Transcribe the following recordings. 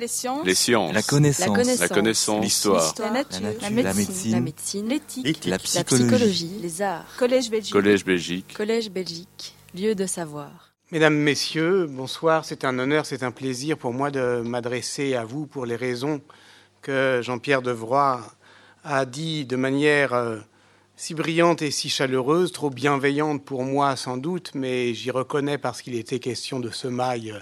Les sciences. Les sciences. La connaissance. La connaissance. L'histoire. La nature. La La nature. médecine. La médecine. L'éthique. La La psychologie. psychologie. Les arts. Collège Belgique. Collège Belgique. Collège Belgique. Lieu de savoir. Mesdames, Messieurs, bonsoir. C'est un honneur, c'est un plaisir pour moi de m'adresser à vous pour les raisons que Jean-Pierre Devroy a dit de manière euh, si brillante et si chaleureuse, trop bienveillante pour moi sans doute, mais j'y reconnais parce qu'il était question de semailles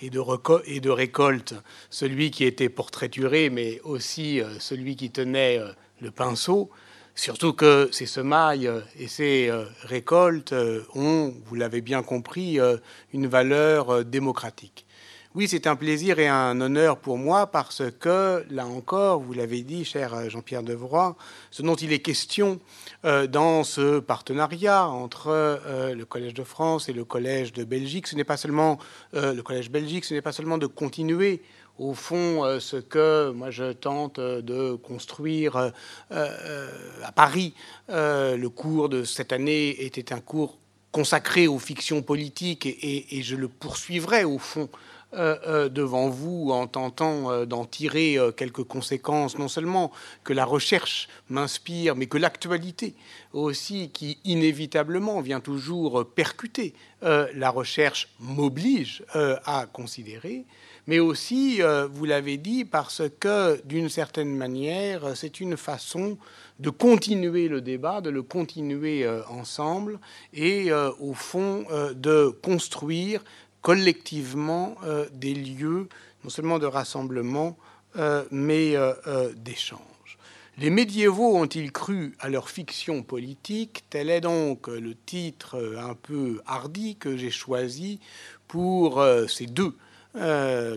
et de, récolte, celui qui était portraituré, mais aussi euh, celui qui tenait euh, le pinceau. Surtout que ces semailles euh, et ces récoltes ont, vous l'avez bien compris, une valeur démocratique. Oui, c'est un plaisir et un honneur pour moi parce que, là encore, vous l'avez dit, cher euh, Jean-Pierre Devroy, ce dont il est question euh, dans ce partenariat entre euh, le Collège de France et le Collège de Belgique, ce n'est pas seulement le Collège Belgique, ce n'est pas seulement de continuer au fond ce que moi je tente de construire à Paris. Le cours de cette année était un cours consacré aux fictions politiques et, je le poursuivrai au fond devant vous en tentant euh, d'en tirer euh, quelques conséquences, non seulement que la recherche m'inspire, mais que l'actualité aussi, qui inévitablement vient toujours percuter euh, la recherche, m'oblige euh, à considérer, mais aussi, euh, vous l'avez dit, parce que d'une certaine manière, c'est une façon de continuer le débat, de le continuer euh, ensemble et euh, au fond euh, de construire collectivement euh, des lieux non seulement de rassemblement euh, mais euh, d'échange. Les médiévaux ont-ils cru à leur fiction politique? Tel est donc le titre un peu hardi que j'ai choisi pour ces deux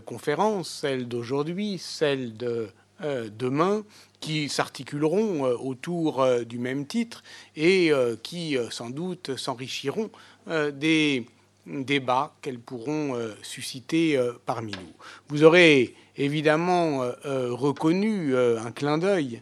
conférences, celle d'aujourd'hui, celle de demain, qui s'articuleront autour du même titre et qui sans doute s'enrichiront des débats qu'elles pourront euh, susciter euh, parmi nous. Vous aurez évidemment euh, reconnu un clin d'œil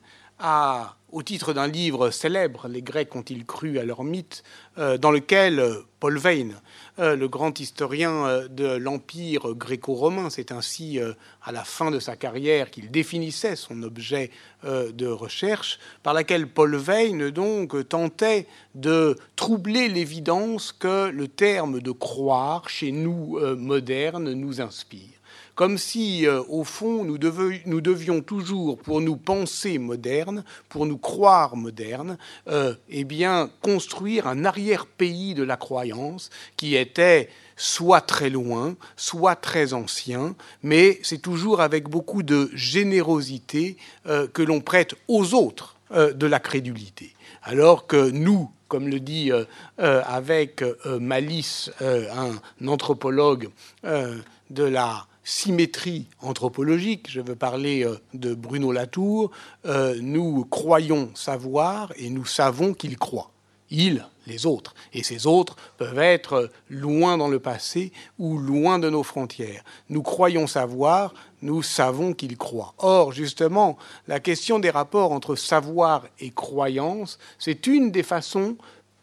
au titre d'un livre célèbre, Les Grecs ont-ils cru à leur mythe, euh, dans lequel euh, Paul Veyne, euh, le grand historien de l'Empire gréco-romain, c'est ainsi à la fin de sa carrière qu'il définissait son objet de recherche, par laquelle Paul Veyne donc tentait de troubler l'évidence que le terme de croire chez nous modernes nous inspire comme si, euh, au fond, nous, devions toujours, pour nous penser modernes, pour nous croire modernes, euh, eh bien, construire un arrière-pays de la croyance qui était soit très loin, soit très ancien, mais c'est toujours avec beaucoup de générosité euh, que l'on prête aux autres euh, de la crédulité. Alors que nous, comme le dit avec malice un anthropologue de la symétrie anthropologique, je veux parler euh, de Bruno Latour, euh, nous croyons savoir et nous savons qu'il croit. Il, les autres. Et ces autres peuvent être loin dans le passé ou loin de nos frontières. Nous croyons savoir, nous savons qu'il croit. Or, justement, la question des rapports entre savoir et croyance, c'est une des façons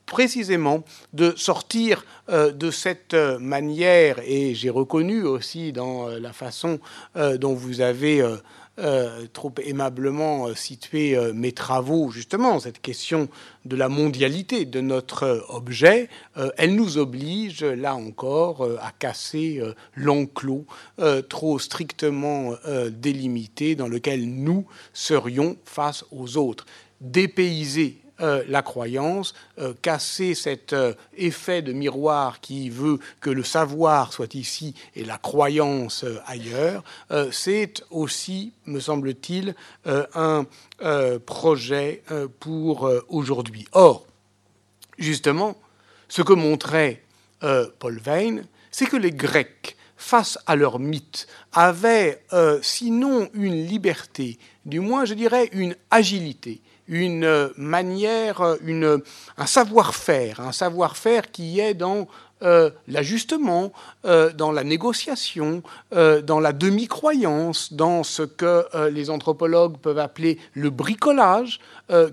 précisément de sortir euh, de cette euh, manière, et j'ai reconnu aussi dans euh, la façon dont vous avez trop aimablement situé mes travaux, justement, cette question de la mondialité de notre objet, elle nous oblige, là encore, à casser l'enclos trop strictement délimité dans lequel nous serions face aux autres. Dépayser euh, la croyance, euh, casser cet euh, effet de miroir qui veut que le savoir soit ici et la croyance ailleurs, c'est aussi, me semble-t-il, un projet pour aujourd'hui. Or, justement, ce que montrait Paul Veyne, c'est que les Grecs, face à leur mythe, avaient, sinon une liberté, du moins, je dirais, une agilité, une manière, un savoir-faire, un savoir-faire qui est dans euh, l'ajustement, euh, dans la négociation, euh, dans la demi-croyance, dans ce que les anthropologues peuvent appeler le bricolage,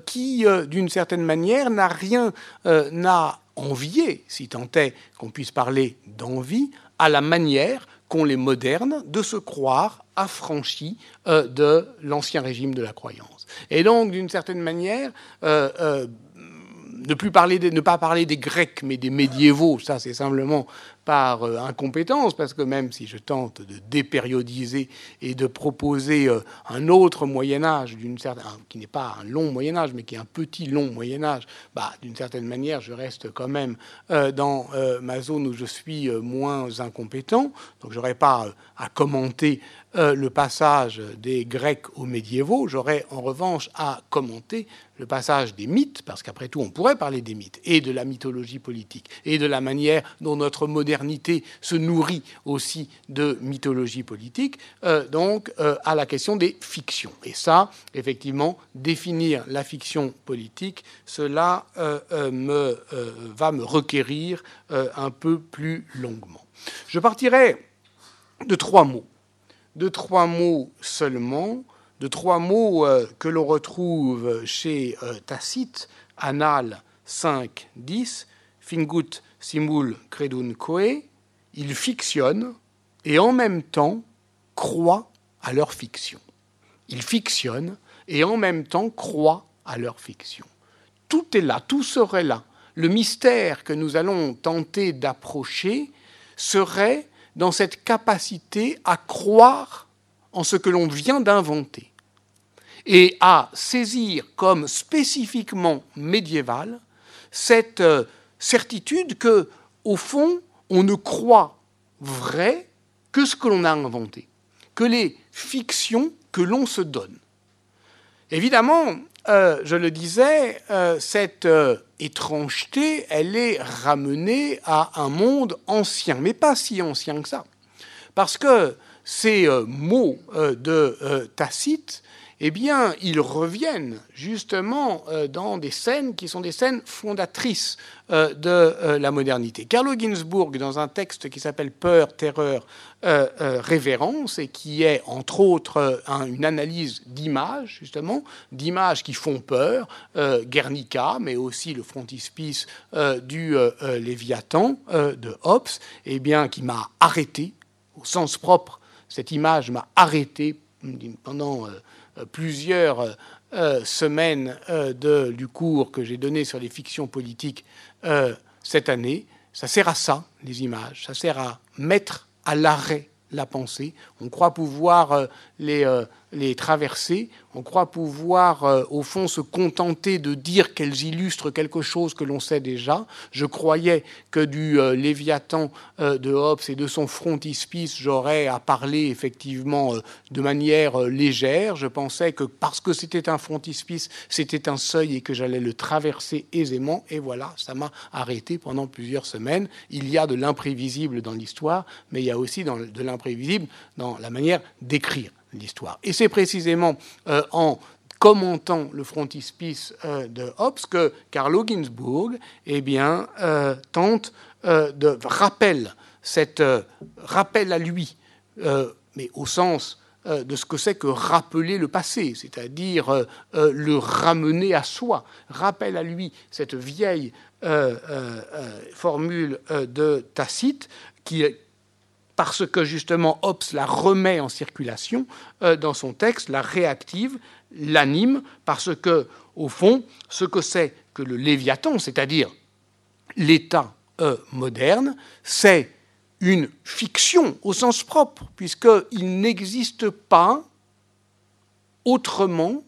qui, d'une certaine manière, n'a rien, n'a envié, si tant est qu'on puisse parler d'envie, à la manière qu'ont les modernes de se croire affranchis euh, de l'ancien régime de la croyance. Et donc, d'une certaine manière, euh, euh, ne, plus parler ne pas parler des Grecs, mais des médiévaux, ça c'est simplement par euh, incompétence, parce que même si je tente de dépériodiser et de proposer euh, un autre Moyen Âge, d'une certaine, qui n'est pas un long Moyen Âge, mais qui est un petit long Moyen Âge, bah, d'une certaine manière, je reste quand même euh, dans ma zone où je suis moins incompétent, donc je n'aurais pas à commenter le passage des Grecs aux médiévaux, j'aurais en revanche à commenter le passage des mythes, parce qu'après tout, on pourrait parler des mythes et de la mythologie politique et de la manière dont notre modernité se nourrit aussi de mythologie politique, euh, donc euh, à la question des fictions. Et ça, effectivement, définir la fiction politique, cela euh, me, va me requérir un peu plus longuement. Je partirai de trois mots, de trois mots seulement, de trois mots que l'on retrouve chez Tacite, Annales 5, 10, Fingut simul credun coe, ils fictionnent et en même temps croient à leur fiction. Ils fictionnent et en même temps croient à leur fiction. Tout est là, tout serait là. Le mystère que nous allons tenter d'approcher serait dans cette capacité à croire en ce que l'on vient d'inventer et à saisir comme spécifiquement médiéval cette euh, certitude que, au fond, on ne croit vrai que ce que l'on a inventé, que les fictions que l'on se donne. Évidemment, euh, je le disais, euh, cette euh, étrangeté, elle est ramenée à un monde ancien, mais pas si ancien que ça. Parce que ces mots de Tacite eh bien, ils reviennent justement euh, dans des scènes qui sont des scènes fondatrices euh, de euh, la modernité. Carlo Ginzburg, dans un texte qui s'appelle Peur, Terreur, Révérence, et qui est entre autres une analyse d'images, justement, d'images qui font peur, Guernica, mais aussi le frontispice du Léviathan de Hobbes, eh bien, qui m'a arrêté, au sens propre, cette image m'a arrêté pendant plusieurs euh, euh, semaines de, du cours que j'ai donné sur les fictions politiques cette année. Ça sert à ça, les images. Ça sert à mettre à l'arrêt la pensée. On croit pouvoir les, les traverser. On croit pouvoir, euh, au fond, se contenter de dire qu'elles illustrent quelque chose que l'on sait déjà. Je croyais que du euh, Léviathan euh, de Hobbes et de son frontispice, j'aurais à parler effectivement de manière légère. Je pensais que parce que c'était un frontispice, c'était un seuil et que j'allais le traverser aisément. Et voilà, ça m'a arrêté pendant plusieurs semaines. Il y a de l'imprévisible dans l'histoire, mais il y a aussi de l'imprévisible dans la manière d'écrire l'histoire. Et c'est précisément euh, en commentant le frontispice euh, de Hobbes que Carlo Ginzburg eh bien, euh, tente de rappeler cette rappel à lui, mais au sens de ce que c'est que rappeler le passé, c'est-à-dire le ramener à soi, rappelle à lui cette vieille formule de Tacite qui, parce que justement Hobbes la remet en circulation euh, dans son texte, la réactive, l'anime, parce que, au fond, ce que c'est que le Léviathan, c'est-à-dire l'État euh, moderne, c'est une fiction au sens propre, puisqu'il n'existe pas autrement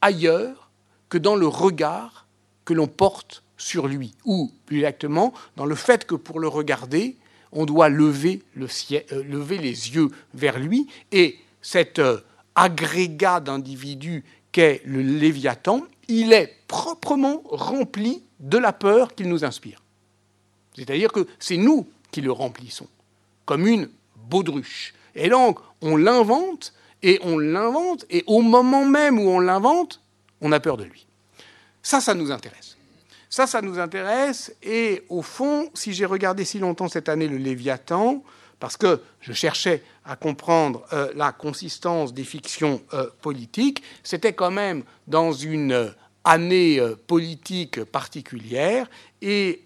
ailleurs que dans le regard que l'on porte sur lui, ou plus exactement dans le fait que pour le regarder, on doit euh, lever les yeux vers lui, et cet euh, agrégat d'individus qu'est le Léviathan, il est proprement rempli de la peur qu'il nous inspire. C'est-à-dire que c'est nous qui le remplissons, comme une baudruche. Et donc, on l'invente, et on l'invente, et au moment même où on l'invente, on a peur de lui. Ça, ça nous intéresse. Ça, ça nous intéresse. Et au fond, si j'ai regardé si longtemps cette année le Léviathan, parce que je cherchais à comprendre euh, la consistance des fictions euh, politiques, c'était quand même dans une année politique particulière. Et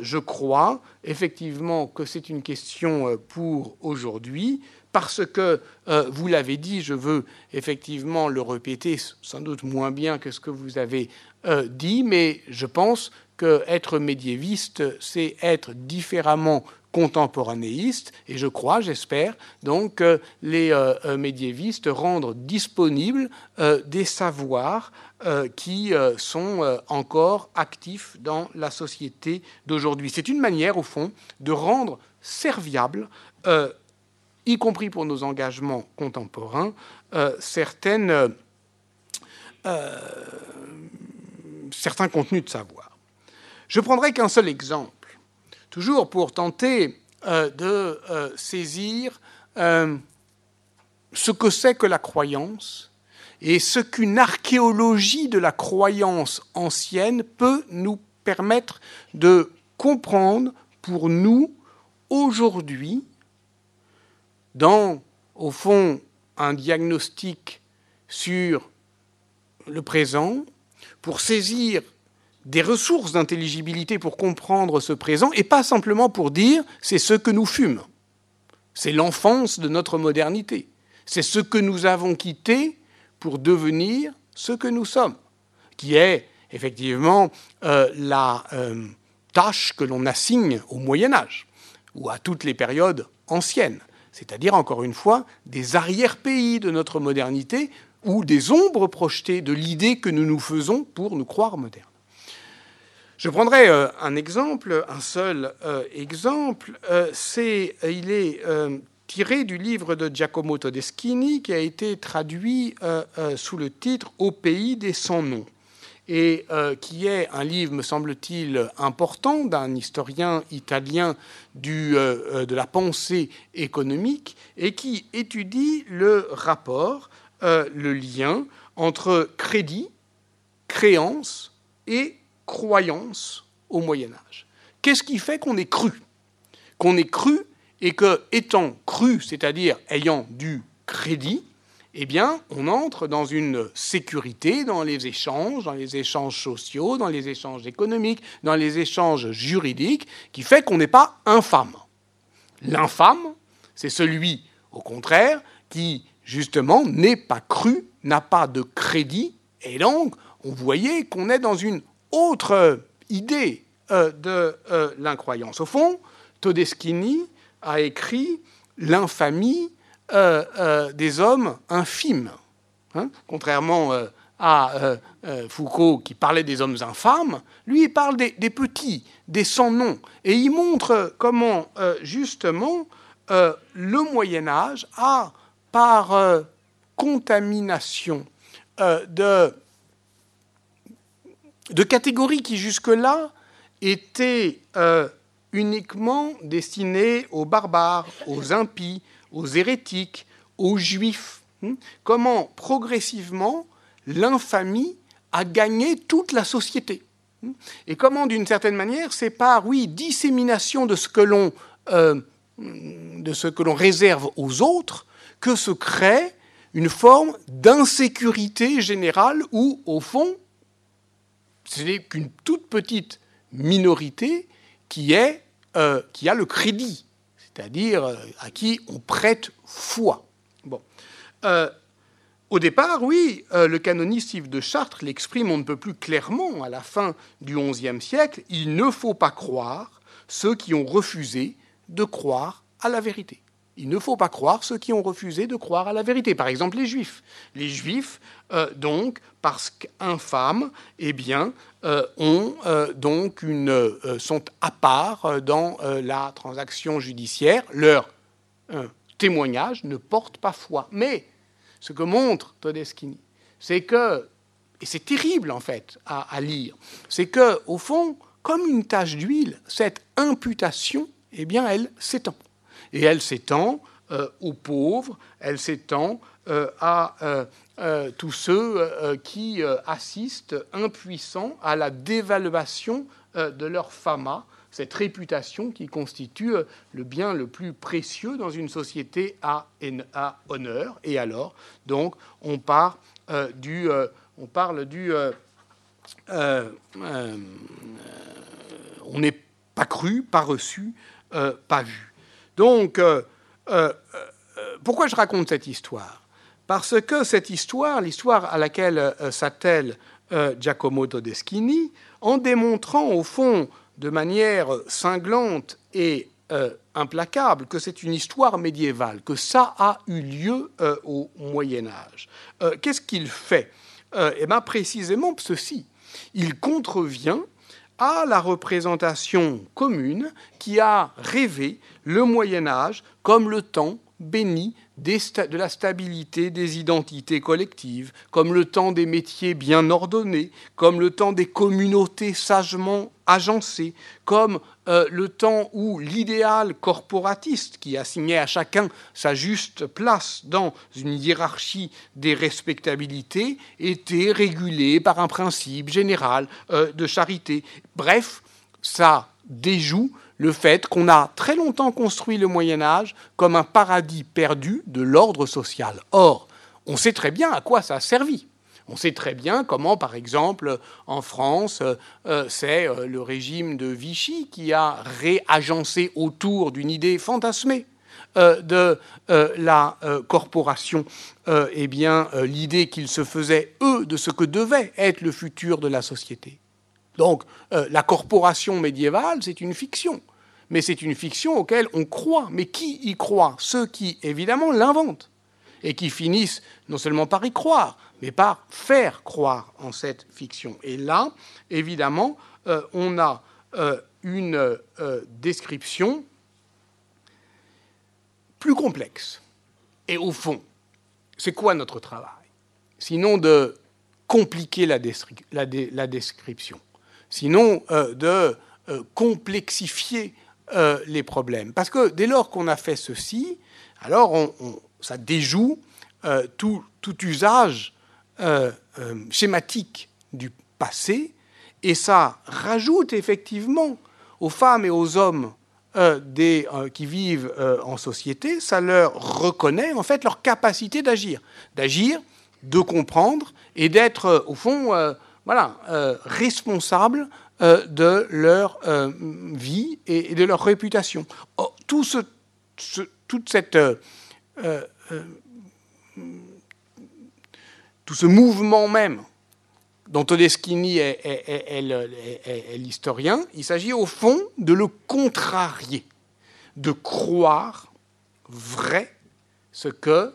je crois effectivement que c'est une question pour aujourd'hui parce que, vous l'avez dit, je veux effectivement le répéter, sans doute moins bien que ce que vous avez dit, mais je pense qu'être médiéviste, c'est être différemment contemporanéiste, et je crois, j'espère, donc que les euh, euh, médiévistes rendent disponibles euh, des savoirs qui sont encore actifs dans la société d'aujourd'hui. C'est une manière, au fond, de rendre serviable, y compris pour nos engagements contemporains, certaines, certains contenus de savoir. Je prendrai qu'un seul exemple toujours pour tenter euh, de euh, saisir euh, ce que c'est que la croyance et ce qu'une archéologie de la croyance ancienne peut nous permettre de comprendre pour nous aujourd'hui, dans, au fond, un diagnostic sur le présent, pour saisir des ressources d'intelligibilité pour comprendre ce présent, et pas simplement pour dire c'est ce que nous fûmes. C'est l'enfance de notre modernité. C'est ce que nous avons quitté pour devenir ce que nous sommes, qui est effectivement euh, la euh, tâche que l'on assigne au Moyen Âge ou à toutes les périodes anciennes, c'est-à-dire encore une fois des arrière-pays de notre modernité ou des ombres projetées de l'idée que nous nous faisons pour nous croire modernes. Je prendrai euh, un exemple, un seul euh, exemple. Euh, c'est, il est tiré du livre de Giacomo Todeschini qui a été traduit sous le titre Au pays des sans-noms et qui est un livre, me semble-t-il, important d'un historien italien du, de la pensée économique et qui étudie le rapport, le lien entre crédit, créance et croyance au Moyen Âge. Qu'est-ce qui fait qu'on est cru? Qu'on est cru et que, étant cru, c'est-à-dire ayant du crédit, eh bien, on entre dans une sécurité dans les échanges, dans les échanges sociaux, dans les échanges économiques, dans les échanges juridiques, qui fait qu'on n'est pas infâme. L'infâme, c'est celui, au contraire, qui, justement, n'est pas cru, n'a pas de crédit, et donc, on voyait qu'on est dans une autre idée euh, de euh, l'incroyance. Au fond, Todeschini a écrit l'infamie euh, des hommes infimes. Hein. Contrairement à Foucault qui parlait des hommes infâmes, lui il parle des, des petits, des sans-noms. Et il montre comment justement le Moyen Âge a, par contamination de de catégories qui jusque-là étaient euh, uniquement destinées aux barbares, aux impies, aux hérétiques, aux juifs. Hmm? Comment progressivement l'infamie a gagné toute la société. Hmm? Et comment, d'une certaine manière, c'est par, oui, dissémination euh, de ce que l'on réserve aux autres que se crée une forme d'insécurité générale où, au fond, ce n'est qu'une toute petite minorité qui, euh, a le crédit, c'est-à-dire euh, à qui on prête foi. Euh, au départ, oui, le canoniste Yves de Chartres l'exprime on ne peut plus clairement à la fin du XIe siècle. Il ne faut pas croire ceux qui ont refusé de croire à la vérité. Il ne faut pas croire ceux qui ont refusé de croire à la vérité. Par exemple, les Juifs. Les Juifs, euh, donc, parce qu'infâmes, eh bien, euh, euh, sont à part dans la transaction judiciaire. Leur témoignage ne porte pas foi. Mais ce que montre Todeschini, c'est que, et c'est terrible en fait à, à lire, c'est que au fond, comme une tache d'huile, cette imputation, eh bien, elle s'étend et elle s'étend euh, aux pauvres, elle s'étend euh, à euh, tous ceux qui assistent impuissants à la dévaluation de leur fama, cette réputation qui constitue le bien le plus précieux dans une société à, à honneur. Et alors, donc, on, part, du, on parle du on n'est pas cru, pas reçu, pas vu. Donc, pourquoi je raconte cette histoire? Parce que cette histoire, l'histoire à laquelle s'attelle Giacomo Todeschini, en démontrant au fond de manière cinglante et euh, implacable que c'est une histoire médiévale, que ça a eu lieu euh, au Moyen Âge. Euh, qu'est-ce qu'il fait? Eh bien précisément ceci. Il contrevient à la représentation commune qui a rêvé le Moyen Âge comme le temps béni de la stabilité des identités collectives, comme le temps des métiers bien ordonnés, comme le temps des communautés sagement agencées, comme euh, le temps où l'idéal corporatiste qui assignait à chacun sa juste place dans une hiérarchie des respectabilités était régulé par un principe général euh, de charité. Bref, ça déjoue le fait qu'on a très longtemps construit le Moyen Âge comme un paradis perdu de l'ordre social. Or, on sait très bien à quoi ça a servi. On sait très bien comment, par exemple, en France, euh, c'est euh, le régime de Vichy qui a réagencé autour d'une idée fantasmée euh, de la corporation, eh bien, l'idée qu'ils se faisaient, eux, de ce que devait être le futur de la société. Donc la corporation médiévale, c'est une fiction. Mais c'est une fiction auquel on croit. Mais qui y croit? Ceux qui, évidemment, l'inventent. Et qui finissent non seulement par y croire, mais par faire croire en cette fiction. Et là, évidemment, euh, on a euh, une description plus complexe. Et au fond, c'est quoi notre travail? Sinon de compliquer la description sinon euh, de euh, complexifier euh, les problèmes. Parce que dès lors qu'on a fait ceci, alors ça déjoue tout, usage schématique du passé et ça rajoute effectivement aux femmes et aux hommes des, qui vivent en société, ça leur reconnaît en fait leur capacité d'agir, d'agir, de comprendre et d'être au fond voilà, euh, responsables euh, de leur euh, vie et, de leur réputation. tout ce, toute cette, tout ce mouvement même dont Todeschini est, est l'historien, il s'agit au fond de le contrarier, de croire vrai ce que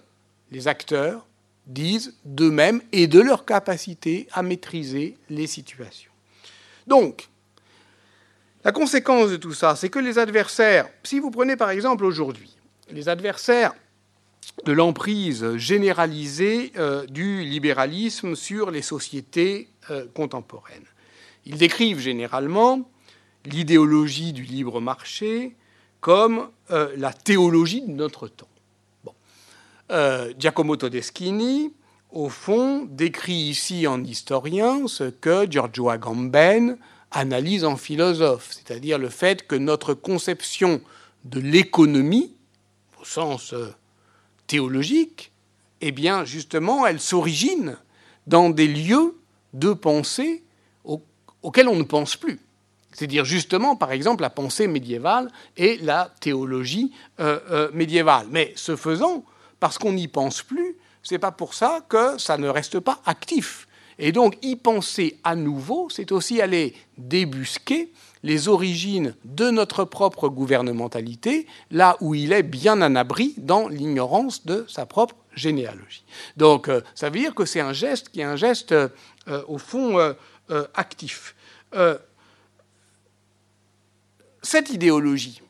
les acteurs disent d'eux-mêmes et de leur capacité à maîtriser les situations. Donc, la conséquence de tout ça, c'est que les adversaires, si vous prenez par exemple aujourd'hui, les adversaires de l'emprise généralisée euh, du libéralisme sur les sociétés euh, contemporaines. Ils décrivent généralement l'idéologie du libre marché comme euh, la théologie de notre temps. Euh, Giacomo Todeschini, au fond, décrit ici en historien ce que Giorgio Agamben analyse en philosophe, c'est-à-dire le fait que notre conception de l'économie, au sens théologique, eh bien, justement, elle s'origine dans des lieux de pensée auxquels on ne pense plus. C'est-à-dire justement, par exemple, la pensée médiévale et la théologie euh, médiévale. Mais ce faisant, parce qu'on n'y pense plus, c'est pas pour ça que ça ne reste pas actif. Et donc y penser à nouveau, c'est aussi aller débusquer les origines de notre propre gouvernementalité, là où il est bien un abri dans l'ignorance de sa propre généalogie. Donc euh, ça veut dire que c'est un geste qui est un geste, euh, au fond, euh, actif. cette idéologie,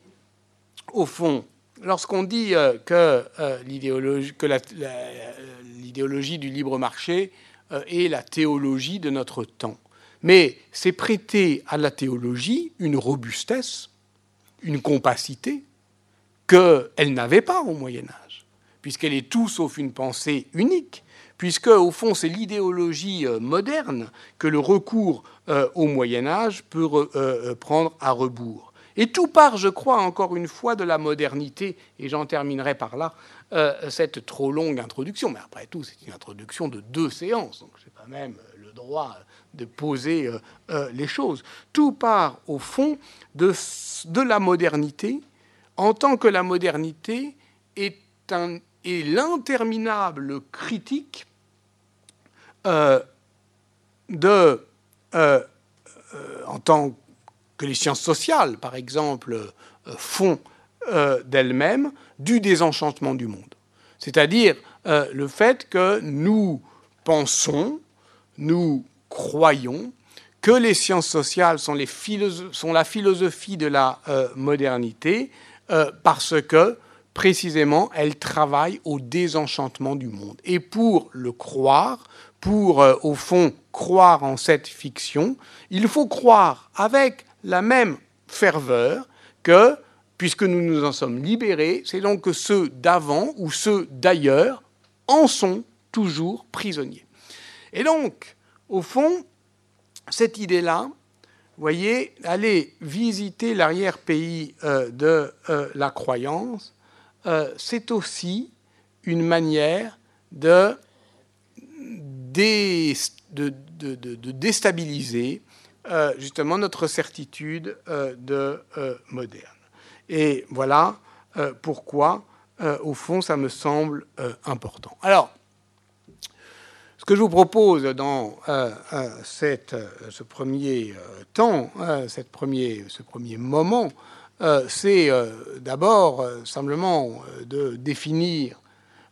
au fond, lorsqu'on dit que l'idéologie du libre marché est la théologie de notre temps, mais c'est prêter à la théologie une robustesse, une compacité qu'elle n'avait pas au Moyen Âge, puisqu'elle est tout sauf une pensée unique, puisque au fond c'est l'idéologie moderne que le recours au Moyen Âge peut prendre à rebours. Et tout part, je crois, encore une fois, de la modernité, et j'en terminerai par là, euh, cette trop longue introduction. Mais après tout, c'est une introduction de deux séances, donc n'ai pas même le droit de poser euh, euh, les choses. Tout part, au fond, de, de, la modernité, en tant que la modernité est, est l'interminable critique de, en tant que les sciences sociales, par exemple, euh, font euh, d'elles-mêmes du désenchantement du monde. C'est-à-dire euh, le fait que nous pensons, nous croyons que les sciences sociales sont, les sont la philosophie de la modernité parce que précisément elles travaillent au désenchantement du monde. Et pour le croire, pour au fond croire en cette fiction, il faut croire avec la même ferveur que, puisque nous nous en sommes libérés, c'est donc que ceux d'avant ou ceux d'ailleurs en sont toujours prisonniers. Et donc, au fond, cette idée-là, vous voyez, aller visiter l'arrière-pays euh, de euh, la croyance, euh, c'est aussi une manière de, de déstabiliser justement notre certitude de moderne. Et voilà pourquoi, au fond, ça me semble important. Alors, ce que je vous propose dans cette, ce premier temps, ce premier moment, c'est d'abord simplement de définir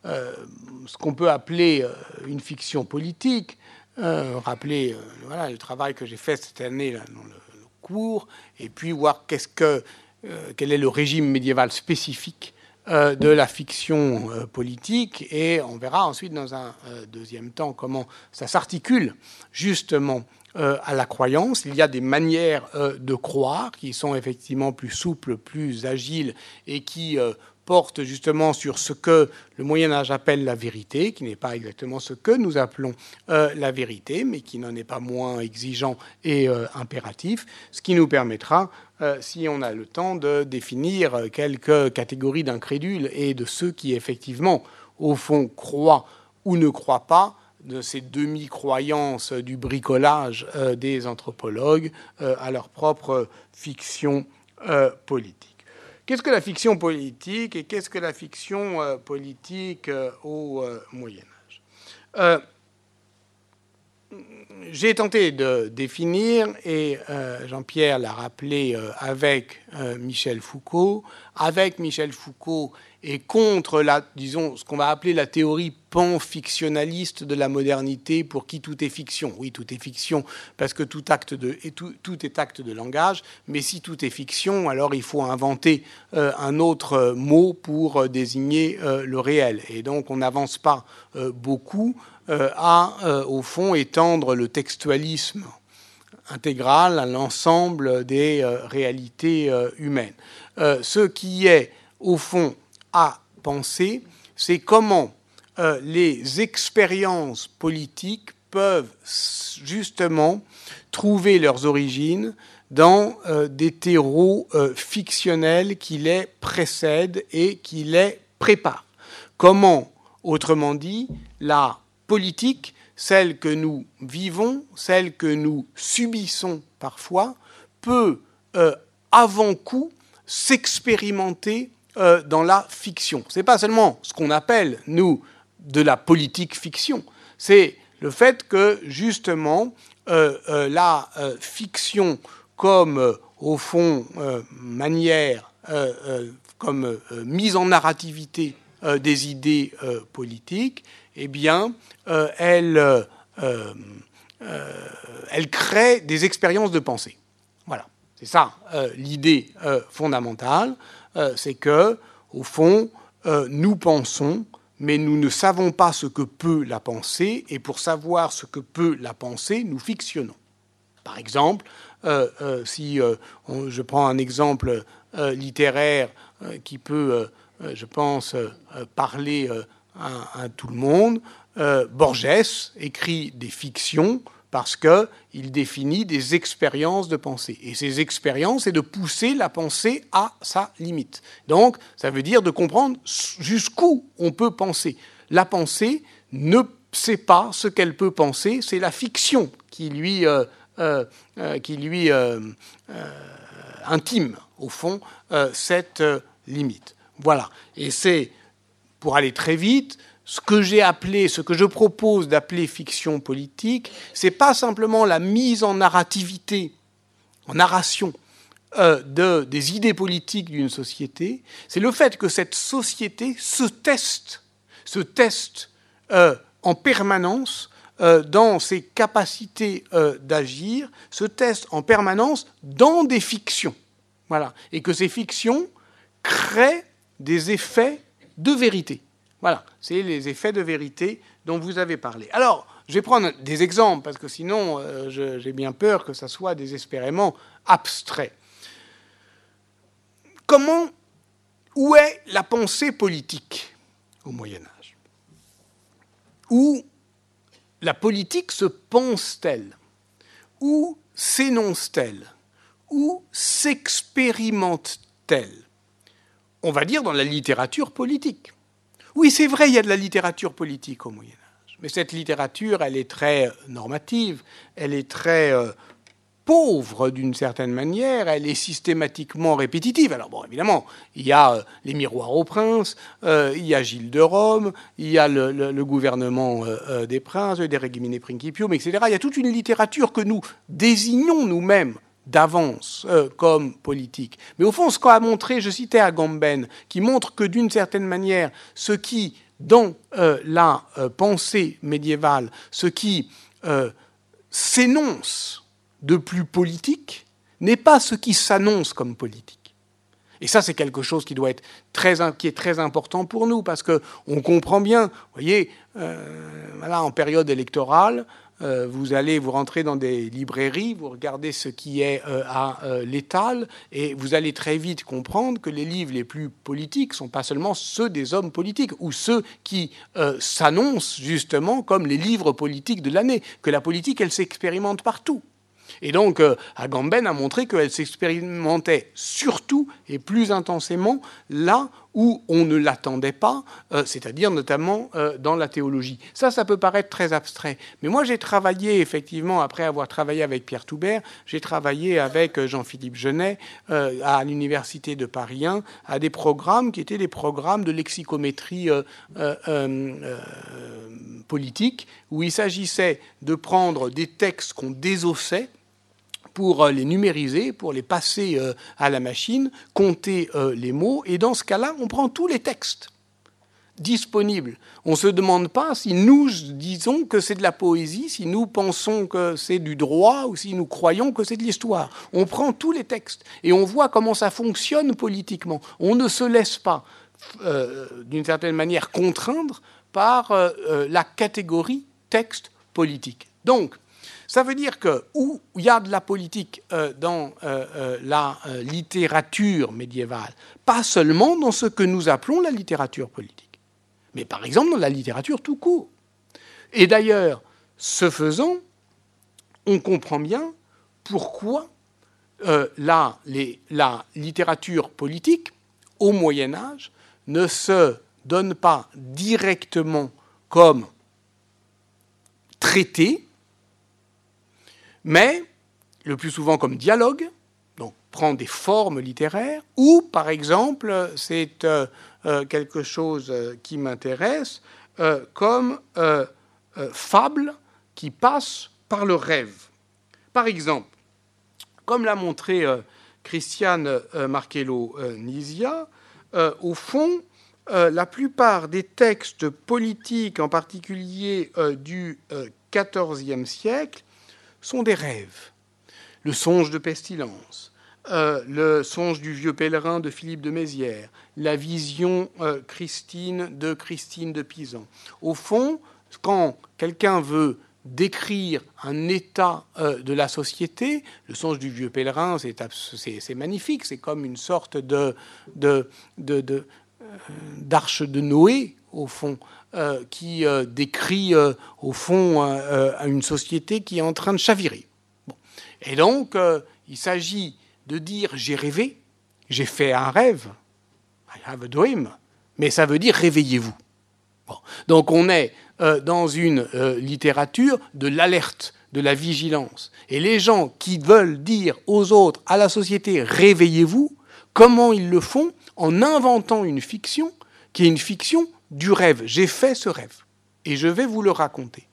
ce qu'on peut appeler une fiction politique, euh, rappeler euh, le travail que j'ai fait cette année dans le, cours, et puis voir qu'est-ce que, euh, quel est le régime médiéval spécifique de la fiction politique, et on verra ensuite dans un deuxième temps comment ça s'articule justement à la croyance. Il y a des manières de croire qui sont effectivement plus souples, plus agiles, et qui porte justement sur ce que le Moyen Âge appelle la vérité, qui n'est pas exactement ce que nous appelons euh, la vérité, mais qui n'en est pas moins exigeant et euh, impératif, ce qui nous permettra, euh, si on a le temps, de définir quelques catégories d'incrédules et de ceux qui effectivement, au fond, croient ou ne croient pas de ces demi-croyances du bricolage des anthropologues à leur propre fiction politique. Qu'est-ce que la fiction politique et qu'est-ce que la fiction euh, politique euh, au euh, Moyen Âge? J'ai tenté de définir, et Jean-Pierre l'a rappelé avec Michel Foucault, avec Michel Foucault et contre la, disons, ce qu'on va appeler la théorie panfictionnaliste de la modernité, pour qui tout est fiction. Oui, tout est fiction parce que tout acte de, et tout, tout est acte de langage. Mais si tout est fiction, alors il faut inventer euh, un autre mot pour euh, désigner euh, le réel. Et donc on n'avance pas beaucoup à, au fond, étendre le textualisme intégral à l'ensemble des réalités humaines. ce qui est, au fond, à penser, c'est comment euh, les expériences politiques peuvent justement trouver leurs origines dans euh, des terreaux euh, fictionnels qui les précèdent et qui les préparent. Comment, autrement dit, la politique, celle que nous vivons, celle que nous subissons parfois, peut avant coup s'expérimenter euh, dans la fiction. Ce n'est pas seulement ce qu'on appelle, nous, de la politique fiction, c'est le fait que, justement, euh, euh, la fiction comme, au fond, manière, comme mise en narrativité des idées politiques, eh bien, elle, elle crée des expériences de pensée. Voilà, c'est ça l'idée fondamentale. Euh, c'est que, au fond, euh, nous pensons, mais nous ne savons pas ce que peut la pensée, et pour savoir ce que peut la pensée, nous fictionnons. Par exemple, euh, si je prends un exemple littéraire qui peut, je pense, parler à, tout le monde, Borges écrit des fictions parce qu'il définit des expériences de pensée. Et ces expériences, c'est de pousser la pensée à sa limite. Donc, ça veut dire de comprendre jusqu'où on peut penser. La pensée ne sait pas ce qu'elle peut penser, c'est la fiction qui lui, euh, euh, euh, qui lui intime, au fond, cette limite. Voilà. Et c'est, pour aller très vite, ce que j'ai appelé, ce que je propose d'appeler fiction politique, c'est pas simplement la mise en narrativité, en narration euh, de, des idées politiques d'une société, c'est le fait que cette société se teste, se teste euh, en permanence euh, dans ses capacités d'agir, se teste en permanence dans des fictions. Voilà. Et que ces fictions créent des effets de vérité. Voilà, c'est les effets de vérité dont vous avez parlé. Alors, je vais prendre des exemples, parce que sinon, euh, j'ai bien peur que ça soit désespérément abstrait. Comment, où est la pensée politique au Moyen Âge? Où la politique se pense-t-elle? Où s'énonce-t-elle? Où s'expérimente-t-elle? On va dire dans la littérature politique. Oui, c'est vrai, il y a de la littérature politique au Moyen Âge, mais cette littérature, elle est très euh, normative, elle est très euh, pauvre d'une certaine manière, elle est systématiquement répétitive. Alors bon, évidemment, il y a euh, les miroirs aux princes, il y a Gilles de Rome, il y a le, gouvernement des princes, des Regimine Principium, etc. Il y a toute une littérature que nous désignons nous-mêmes d'avance euh, comme politique. Mais au fond, ce qu'a montré, je citais Agamben, qui montre que d'une certaine manière, ce qui, dans euh, la euh, pensée médiévale, ce qui s'énonce de plus politique, n'est pas ce qui s'annonce comme politique. Et ça, c'est quelque chose qui doit être très, qui est très important pour nous, parce que on comprend bien, vous voyez, voilà, en période électorale, vous allez vous rentrer dans des librairies, vous regardez ce qui est euh, à euh, l'étal, et vous allez très vite comprendre que les livres les plus politiques sont pas seulement ceux des hommes politiques ou ceux qui s'annoncent justement comme les livres politiques de l'année, que la politique elle s'expérimente partout. Et donc, Agamben a montré qu'elle s'expérimentait surtout et plus intensément là où on ne l'attendait pas, euh, c'est-à-dire notamment euh, dans la théologie. Ça, ça peut paraître très abstrait. Mais moi, j'ai travaillé, effectivement, après avoir travaillé avec Pierre Toubert, j'ai travaillé avec euh, Jean-Philippe Genet à l'Université de Paris 1, à des programmes qui étaient des programmes de lexicométrie politique, où il s'agissait de prendre des textes qu'on désossait, pour euh, les numériser, pour les passer euh, à la machine, compter euh, les mots, et dans ce cas-là, on prend tous les textes disponibles. On ne se demande pas si nous disons que c'est de la poésie, si nous pensons que c'est du droit ou si nous croyons que c'est de l'histoire. On prend tous les textes et on voit comment ça fonctionne politiquement. On ne se laisse pas, d'une certaine manière, contraindre par la catégorie texte politique. Donc, ça veut dire que où il y a de la politique euh, dans euh, euh, la littérature médiévale, pas seulement dans ce que nous appelons la littérature politique, mais par exemple dans la littérature tout court. Et d'ailleurs, ce faisant, on comprend bien pourquoi la, la littérature politique, au Moyen Âge, ne se donne pas directement comme traité, mais le plus souvent comme dialogue, donc prend des formes littéraires, ou par exemple, c'est euh, euh, quelque chose euh, qui m'intéresse, comme fable qui passe par le rêve. Par exemple, comme l'a montré Christiane Marcello-Nisia, au fond, la plupart des textes politiques, en particulier du XIVe siècle, sont des rêves. Le songe de pestilence, euh, le songe du vieux pèlerin de Philippe de Mézières, la vision euh, Christine de Christine de Pisan. Au fond, quand quelqu'un veut décrire un état euh, de la société, le songe du vieux pèlerin, c'est magnifique, c'est comme une sorte d'arche de Noé, au fond, qui décrit au fond une société qui est en train de chavirer. Et donc, il s'agit de dire j'ai rêvé, j'ai fait un rêve, I have a dream, mais ça veut dire réveillez-vous. Donc on est dans une littérature de l'alerte, de la vigilance. Et les gens qui veulent dire aux autres, à la société, réveillez-vous, comment ils le font En inventant une fiction qui est une fiction du rêve. J'ai fait ce rêve et je vais vous le raconter.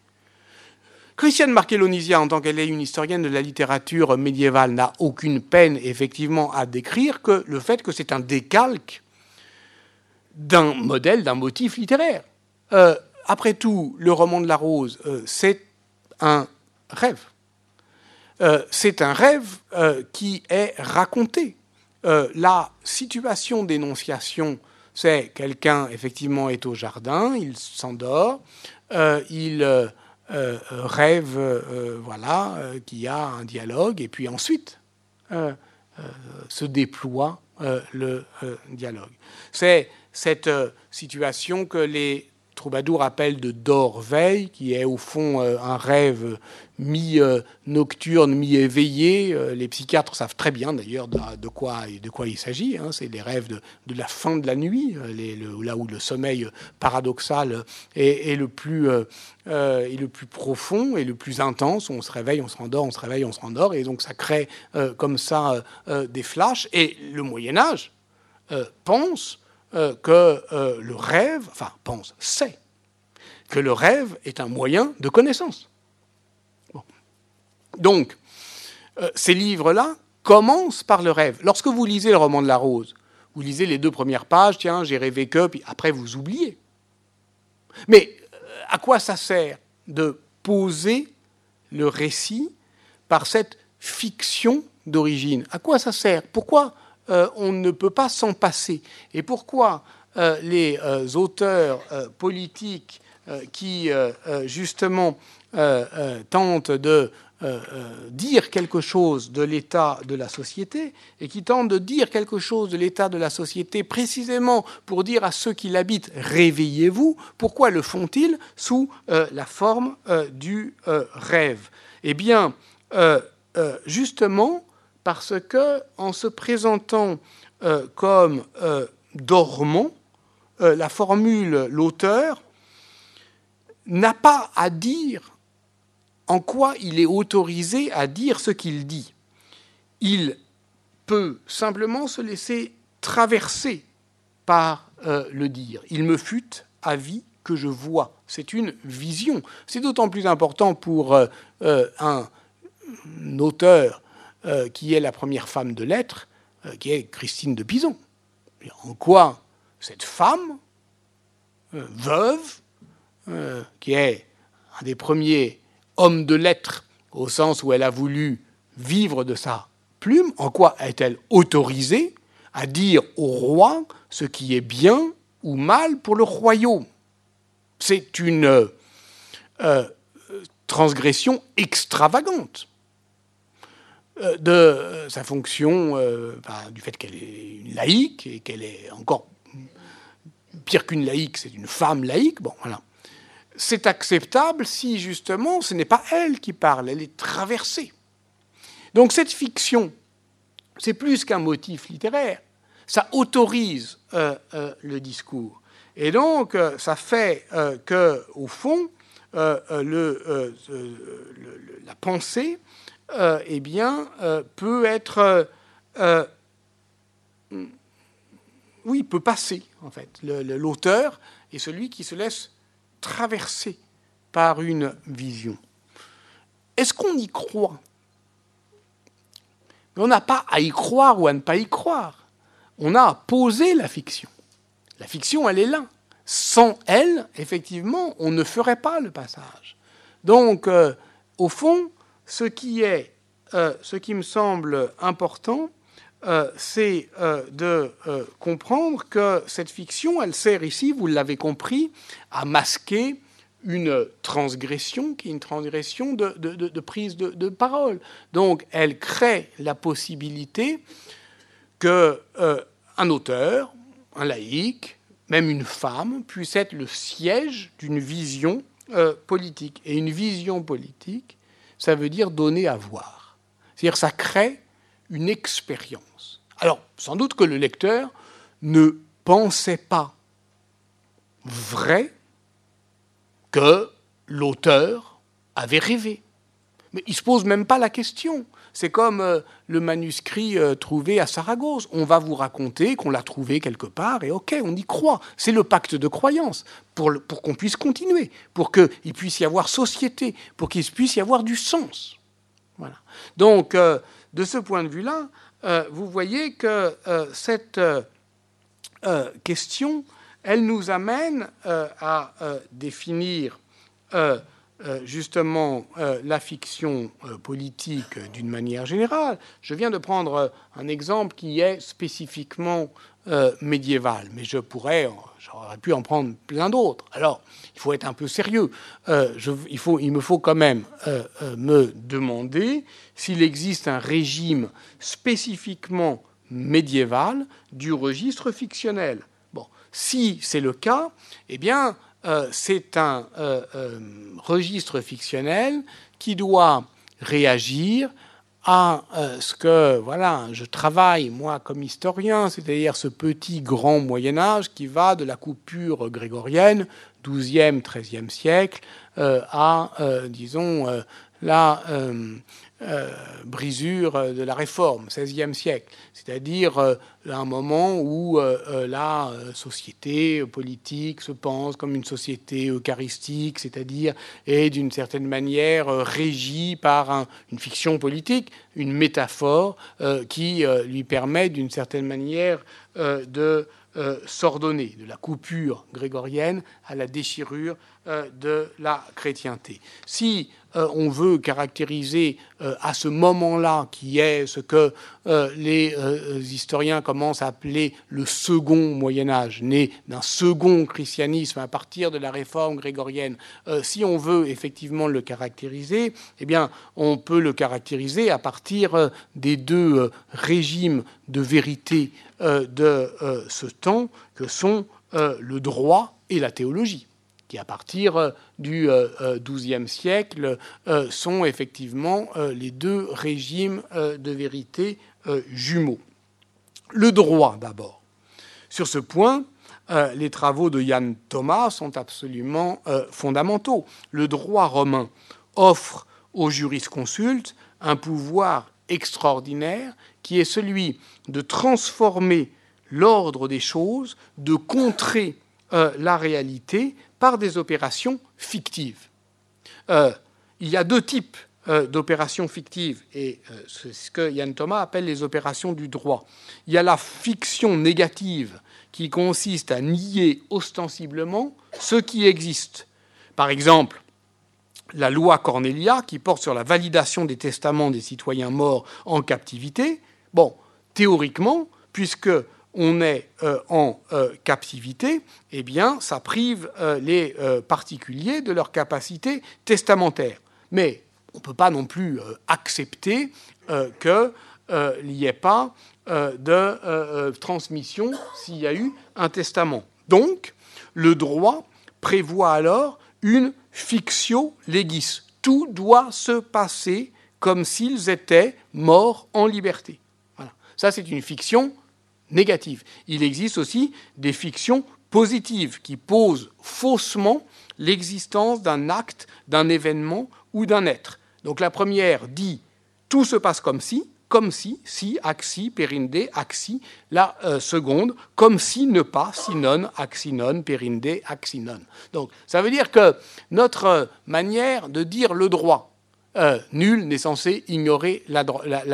Christiane Marquelonisia, en tant qu'elle est une historienne de la littérature médiévale, n'a aucune peine effectivement à décrire que le fait que c'est un décalque d'un modèle, d'un motif littéraire. Euh, après tout, le roman de la rose, euh, c'est un rêve. Euh, c'est un rêve qui est raconté. La situation d'énonciation, c'est quelqu'un effectivement est au jardin, il s'endort, il rêve, voilà, qu'il y a un dialogue, et puis ensuite se déploie le dialogue. C'est cette situation que les Troubadour appelle de dor-veille, qui est au fond euh, un rêve mi-nocturne, mi-éveillé. Euh, les psychiatres savent très bien d'ailleurs de, quoi, de quoi il s'agit. Hein. C'est les rêves de, la fin de la nuit, euh, là où le sommeil paradoxal est, le plus, est le plus profond et le plus intense. On se réveille, on se rendort, on se réveille, on se rendort. Et donc ça crée comme ça des flashs. Et le Moyen Âge pense euh, que euh, le rêve, enfin pense, sait que le rêve est un moyen de connaissance. Donc, euh, ces livres-là commencent par le rêve. Lorsque vous lisez le roman de la rose, vous lisez les deux premières pages, tiens, j'ai rêvé que, puis après vous oubliez. Mais à quoi ça sert de poser le récit par cette fiction d'origine? À quoi ça sert? Pourquoi euh, on ne peut pas s'en passer. Et pourquoi euh, les euh, auteurs politiques qui, justement, tentent de dire quelque chose de l'état de la société et qui tentent de dire quelque chose de l'état de la société précisément pour dire à ceux qui l'habitent réveillez-vous, pourquoi le font-ils sous la forme du rêve? Eh bien, justement, parce que en se présentant euh, comme euh, dormant, euh, la formule l'auteur n'a pas à dire en quoi il est autorisé à dire ce qu'il dit. Il peut simplement se laisser traverser par le dire. Il me fut à vie que je vois. C'est une vision. C'est d'autant plus important pour un auteur euh, qui est la première femme de lettres, euh, qui est Christine de Pison. en quoi cette femme, euh, veuve, qui est un des premiers hommes de lettres, au sens où elle a voulu vivre de sa plume, en quoi est-elle autorisée à dire au roi ce qui est bien ou mal pour le royaume? C'est une transgression extravagante. Euh, de euh, sa fonction, euh, du fait qu'elle est une laïque et qu'elle est encore pire qu'une laïque, c'est une femme laïque. Bon, voilà. C'est acceptable si justement ce n'est pas elle qui parle, elle est traversée. Donc cette fiction, c'est plus qu'un motif littéraire, ça autorise le discours. Et donc ça fait que, au fond, le, la pensée euh, eh bien, euh, peut être, euh, oui, peut passer en fait. L'auteur est celui qui se laisse traverser par une vision. Est-ce qu'on y croit? On n'a pas à y croire ou à ne pas y croire. On a à poser la fiction. La fiction, elle est là. Sans elle, effectivement, on ne ferait pas le passage. Donc, au fond, ce qui est, euh, ce qui me semble important, euh, c'est euh, de comprendre que cette fiction, elle sert ici, vous l'avez compris, à masquer une transgression qui est une transgression de, prise de, parole. Donc, elle crée la possibilité que un auteur, un laïc, même une femme, puisse être le siège d'une vision politique. Et une vision politique, ça veut dire donner à voir. C'est-à-dire ça crée une expérience. Alors, sans doute que le lecteur ne pensait pas vrai que l'auteur avait rêvé. Mais il ne se pose même pas la question. C'est comme euh, le manuscrit euh, trouvé à Saragosse. On va vous raconter qu'on l'a trouvé quelque part et ok, on y croit. C'est le pacte de croyance pour, qu'on puisse continuer, pour qu'il puisse y avoir société, pour qu'il puisse y avoir du sens. Voilà. Donc, euh, de ce point de vue-là, vous voyez que cette question, elle nous amène à définir euh, justement euh, la fiction euh, politique d'une manière générale. Je viens de prendre un exemple qui est spécifiquement médiéval, mais je pourrais, j'aurais pu en prendre plein d'autres. Alors, il faut être un peu sérieux. il, il me faut quand même me demander s'il existe un régime spécifiquement médiéval du registre fictionnel. Bon, si c'est le cas, eh bien, euh, c'est un euh, euh, registre fictionnel qui doit réagir à ce que, voilà, je travaille, moi, comme historien, c'est-à-dire ce petit grand Moyen Âge qui va de la coupure grégorienne, 12e, 13e siècle, à, disons, la euh, brisure de la réforme, XVIe siècle, c'est-à-dire euh, un moment où euh, la société politique se pense comme une société eucharistique, c'est-à-dire est d'une certaine manière régie par une fiction politique, une métaphore qui lui permet d'une certaine manière de s'ordonner de la coupure grégorienne à la déchirure de la chrétienté. Si euh, on veut caractériser euh, à ce moment-là, qui est ce que euh, les historiens commencent à appeler le second Moyen Âge, né d'un second christianisme à partir de la réforme grégorienne, si on veut effectivement le caractériser, eh bien, on peut le caractériser à partir des deux régimes de vérité de ce temps que sont le droit et la théologie qui à partir euh, du XIIe euh, euh, siècle sont effectivement les deux régimes de vérité jumeaux. Le droit d'abord. Sur ce point, les travaux de Yann Thomas sont absolument fondamentaux. Le droit romain offre aux jurisconsultes un pouvoir extraordinaire qui est celui de transformer l'ordre des choses, de contrer la réalité par des opérations fictives. Euh, il y a deux types euh, d'opérations fictives, et euh, c'est ce que Yann Thomas appelle les opérations du droit. Il y a la fiction négative qui consiste à nier ostensiblement ce qui existe. Par exemple, la loi Cornelia qui porte sur la validation des testaments des citoyens morts en captivité. Bon, théoriquement, puisque on est euh, en euh, captivité, eh bien, ça prive euh, les particuliers de leur capacité testamentaire. Mais on ne peut pas non plus accepter qu'il n'y ait pas de transmission s'il y a eu un testament. Donc, le droit prévoit alors une fictio legis. Tout doit se passer comme s'ils étaient morts en liberté. Voilà. Ça, c'est une fiction négative. Il existe aussi des fictions positives qui posent faussement l'existence d'un acte, d'un événement ou d'un être. Donc la première dit tout se passe comme si, comme si, si, axi, périnde, axi. La euh, seconde, comme si, ne pas, si non, axi non, périnde, axi non. Donc ça veut dire que notre manière de dire le droit, euh, nul n'est censé ignorer la,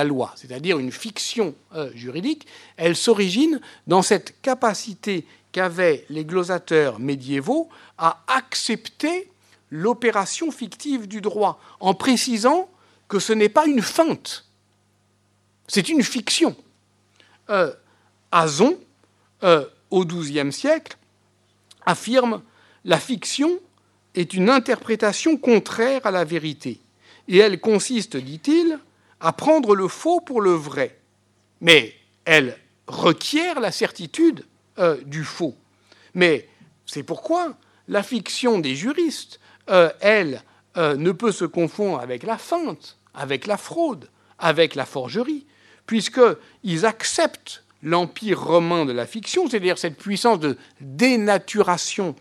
loi, c'est-à-dire une fiction euh, juridique, elle s'origine dans cette capacité qu'avaient les glosateurs médiévaux à accepter l'opération fictive du droit, en précisant que ce n'est pas une feinte, c'est une fiction. Euh, Azon, au XIIe siècle, affirme la fiction est une interprétation contraire à la vérité et elle consiste, dit-il, à prendre le faux pour le vrai. Mais elle requiert la certitude euh, du faux. Mais c'est pourquoi la fiction des juristes, euh, elle, euh, ne peut se confondre avec la feinte, avec la fraude, avec la forgerie, puisqu'ils acceptent l'empire romain de la fiction, c'est-à-dire cette puissance de dénaturation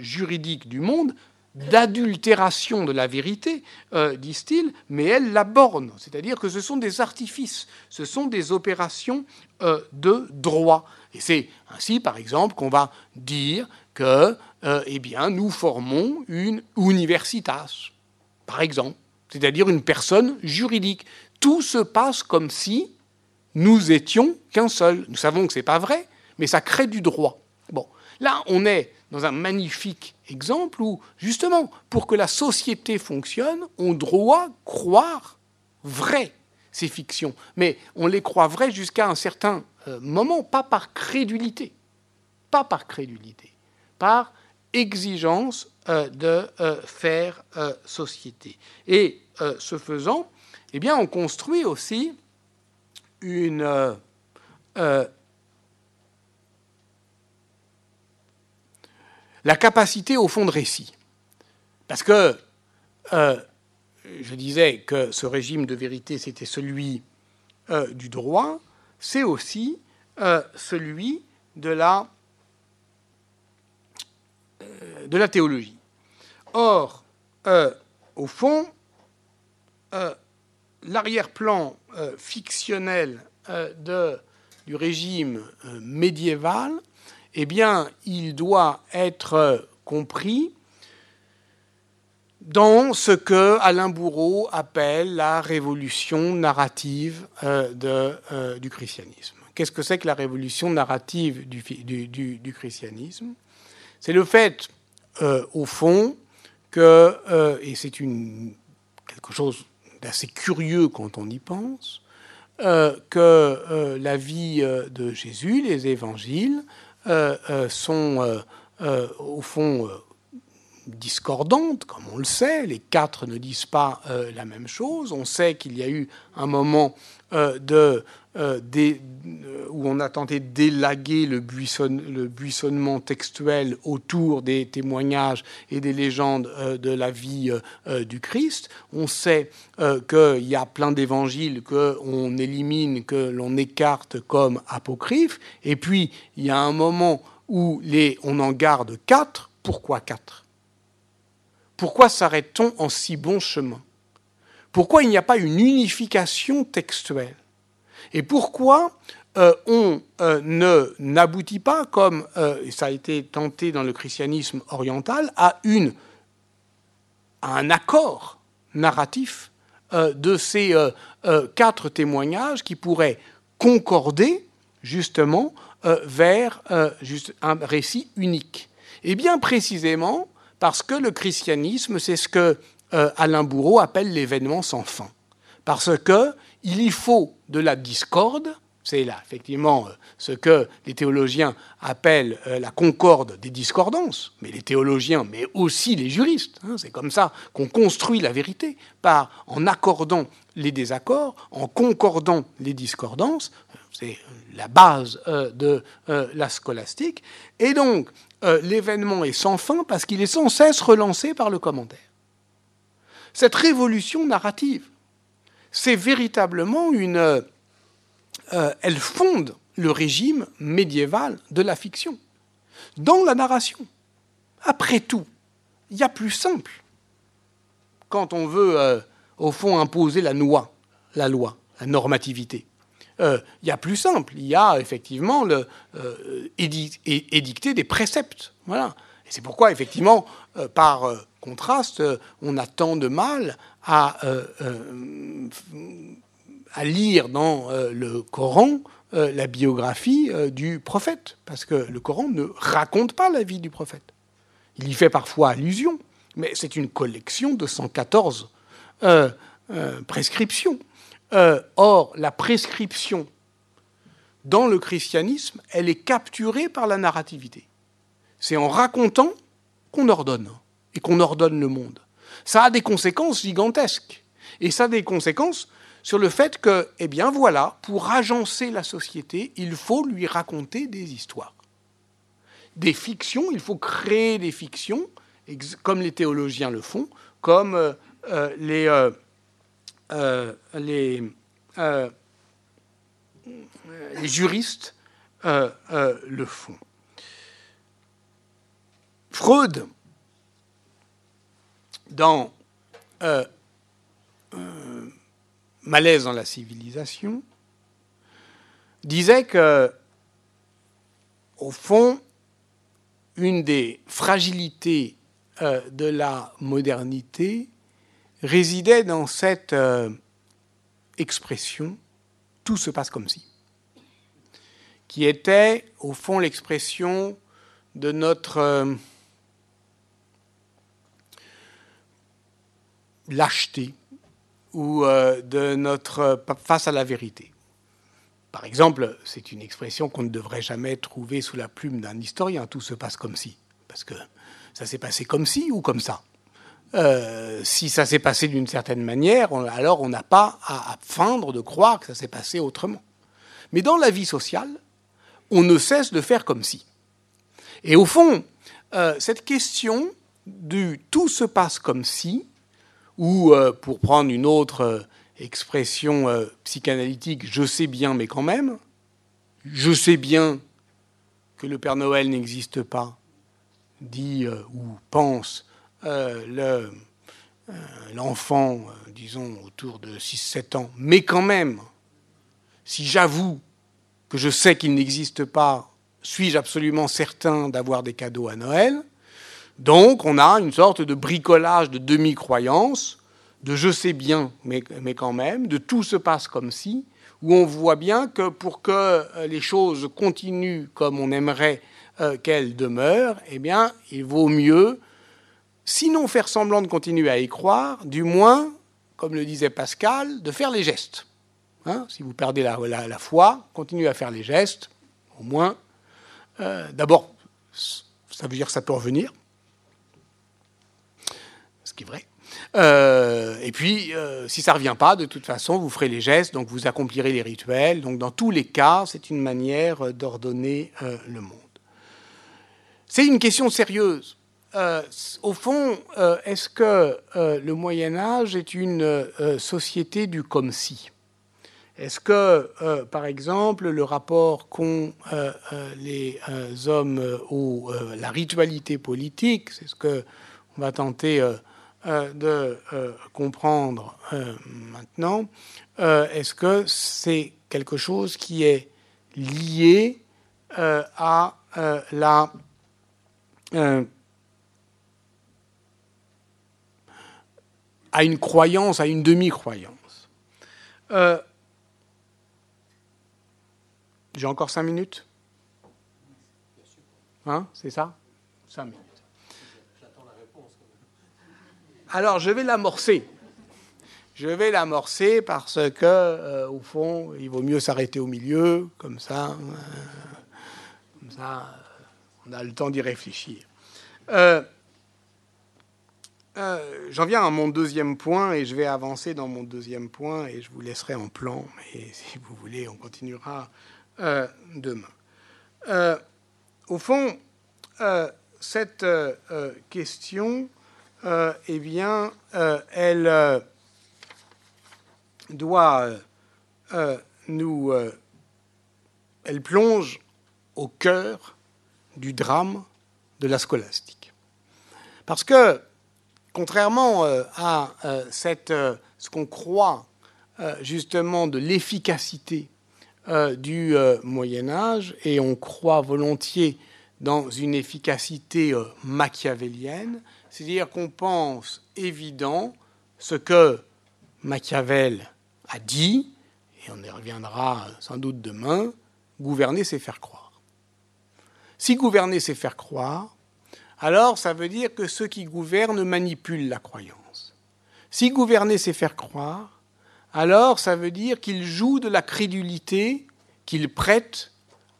juridique du monde, d'adultération de la vérité, euh, disent-ils, mais elle la borne, c'est-à-dire que ce sont des artifices, ce sont des opérations euh, de droit. Et c'est ainsi, par exemple, qu'on va dire que, eh bien, nous formons une universitas, par exemple, c'est-à-dire une personne juridique. Tout se passe comme si nous étions qu'un seul. Nous savons que ce n'est pas vrai, mais ça crée du droit. Bon, là, on est dans un magnifique exemple où, justement, pour que la société fonctionne, on doit croire vrai ces fictions. Mais on les croit vraies jusqu'à un certain euh, moment, pas par crédulité. Pas par crédulité. Par exigence euh, de euh, faire société. Et ce faisant, eh bien, on construit aussi une euh, euh, la capacité au fond de récit. Parce que euh, je disais que ce régime de vérité, c'était celui du droit, c'est aussi celui de la, théologie. Or, au fond, l'arrière-plan euh, fictionnel euh, du régime euh, médiéval, eh bien, il doit être compris dans ce que Alain Bourreau appelle la révolution narrative de, du christianisme. Qu'est-ce que c'est que la révolution narrative du, christianisme? C'est le fait, au fond, que, et c'est quelque chose assez curieux quand on y pense, euh, que euh, la vie euh, de Jésus, les évangiles, sont au fond discordantes, comme on le sait. Les quatre ne disent pas la même chose. On sait qu'il y a eu un moment euh, euh, où on a tenté d'élaguer le, buissonnement textuel autour des témoignages et des légendes euh, de la vie du Christ. On sait qu'il y a plein d'évangiles qu'on élimine, que l'on écarte comme apocryphes. Et puis, il y a un moment où on en garde quatre. Pourquoi quatre? Pourquoi s'arrête-t-on en si bon chemin? Pourquoi il n'y a pas une unification textuelle? Et pourquoi euh, on euh, ne n'aboutit pas, comme euh, ça a été tenté dans le christianisme oriental, à, une, un accord narratif de ces quatre témoignages qui pourraient concorder justement vers un récit unique? Et bien précisément parce que le christianisme, c'est ce que Alain Bourreau appelle l'événement sans fin. Parce que il y faut de la discorde, c'est là effectivement euh, ce que les théologiens appellent euh, la concorde des discordances, mais les théologiens, mais aussi les juristes. Hein, c'est comme ça qu'on construit la vérité, par en accordant les désaccords, en concordant les discordances. C'est la base euh, de la scolastique. Et donc, l'événement est sans fin parce qu'il est sans cesse relancé par le commentaire. Cette révolution narrative, c'est véritablement une... Euh, elle fonde le régime médiéval de la fiction, dans la narration. Après tout, il y a plus simple quand on veut, euh, au fond, imposer la loi, la loi, la normativité. Euh, il y a plus simple, il y a effectivement le, édicter des préceptes. Voilà. C'est pourquoi, effectivement, par contraste, on a tant de mal à, euh, euh, à lire dans euh, le Coran la biographie du prophète, parce que le Coran ne raconte pas la vie du prophète. Il y fait parfois allusion, mais c'est une collection de 114 prescriptions. Or, la prescription dans le christianisme, elle est capturée par la narrativité. C'est en racontant qu'on ordonne, et qu'on ordonne le monde ça a des conséquences gigantesques. Et ça a des conséquences sur le fait que, eh bien voilà, pour agencer la société, il faut lui raconter des histoires. des fictions, il faut créer des fictions, comme les théologiens le font, comme euh, euh, les, euh, les, les, juristes le font. Freud, dans Malaise dans la civilisation, disait que, au fond, une des fragilités euh, de la modernité résidait dans cette euh, expression tout se passe comme si, qui était au fond l'expression de notre euh, lâcheté ou de notre face à la vérité. Par exemple, c'est une expression qu'on ne devrait jamais trouver sous la plume d'un historien. Tout se passe comme si. Parce que ça s'est passé comme si ou comme ça. Euh, si ça s'est passé d'une certaine manière, alors on n'a pas à, feindre de croire que ça s'est passé autrement. Mais dans la vie sociale, on ne cesse de faire comme si. Et au fond, euh, cette question du tout se passe comme si, ou euh, pour prendre une autre expression psychanalytique, je sais bien, mais quand même, je sais bien que le Père Noël n'existe pas, dit ou pense euh, l'enfant, disons, autour de 6-7 ans, mais quand même, si j'avoue que je sais qu'il n'existe pas, suis-je absolument certain d'avoir des cadeaux à Noël? Donc on a une sorte de bricolage de demi-croyance de je sais bien, mais, mais, quand même, de tout se passe comme si, où on voit bien que pour que euh, les choses continuent comme on aimerait euh, qu'elles demeurent, eh bien, il vaut mieux, sinon faire semblant de continuer à y croire, du moins, comme le disait Pascal, de faire les gestes. Hein, si vous perdez la, foi, continuez à faire les gestes, au moins. Euh, d'abord, ça veut dire que ça peut revenir, ce qui est vrai. Euh, et puis, euh, si ça ne revient pas, de toute façon, vous ferez les gestes, donc vous accomplirez les rituels. Donc, dans tous les cas, c'est une manière d'ordonner le monde. C'est une question sérieuse. Au fond, est-ce que le Moyen Âge est une société du comme si Est-ce que, par exemple, le rapport qu'ont les hommes à la ritualité politique, c'est ce que on va tenter euh, de euh, comprendre euh, maintenant, est-ce que c'est quelque chose qui est lié à la à une croyance, à une demi-croyance. J'ai encore cinq minutes? Hein, c'est ça? Cinq minutes. Alors je vais l'amorcer. Je vais l'amorcer parce que, euh, au fond, il vaut mieux s'arrêter au milieu, comme ça, euh, comme ça, euh, on a le temps d'y réfléchir. J'en viens à mon deuxième point et je vais avancer dans mon deuxième point et je vous laisserai en plan, mais si vous voulez, on continuera demain. au fond, cette question euh, eh bien, euh, elle euh, doit nous. elle plonge au cœur du drame de la scolastique. Parce que, contrairement à cette, ce qu'on croit justement de l'efficacité du Moyen Âge, et on croit volontiers dans une efficacité machiavélienne, c'est-à-dire qu'on pense évident ce que Machiavel a dit, et on y reviendra sans doute demain, gouverner c'est faire croire. Si gouverner c'est faire croire, alors ça veut dire que ceux qui gouvernent manipulent la croyance. Si gouverner c'est faire croire, alors ça veut dire qu'ils jouent de la crédulité qu'ils prêtent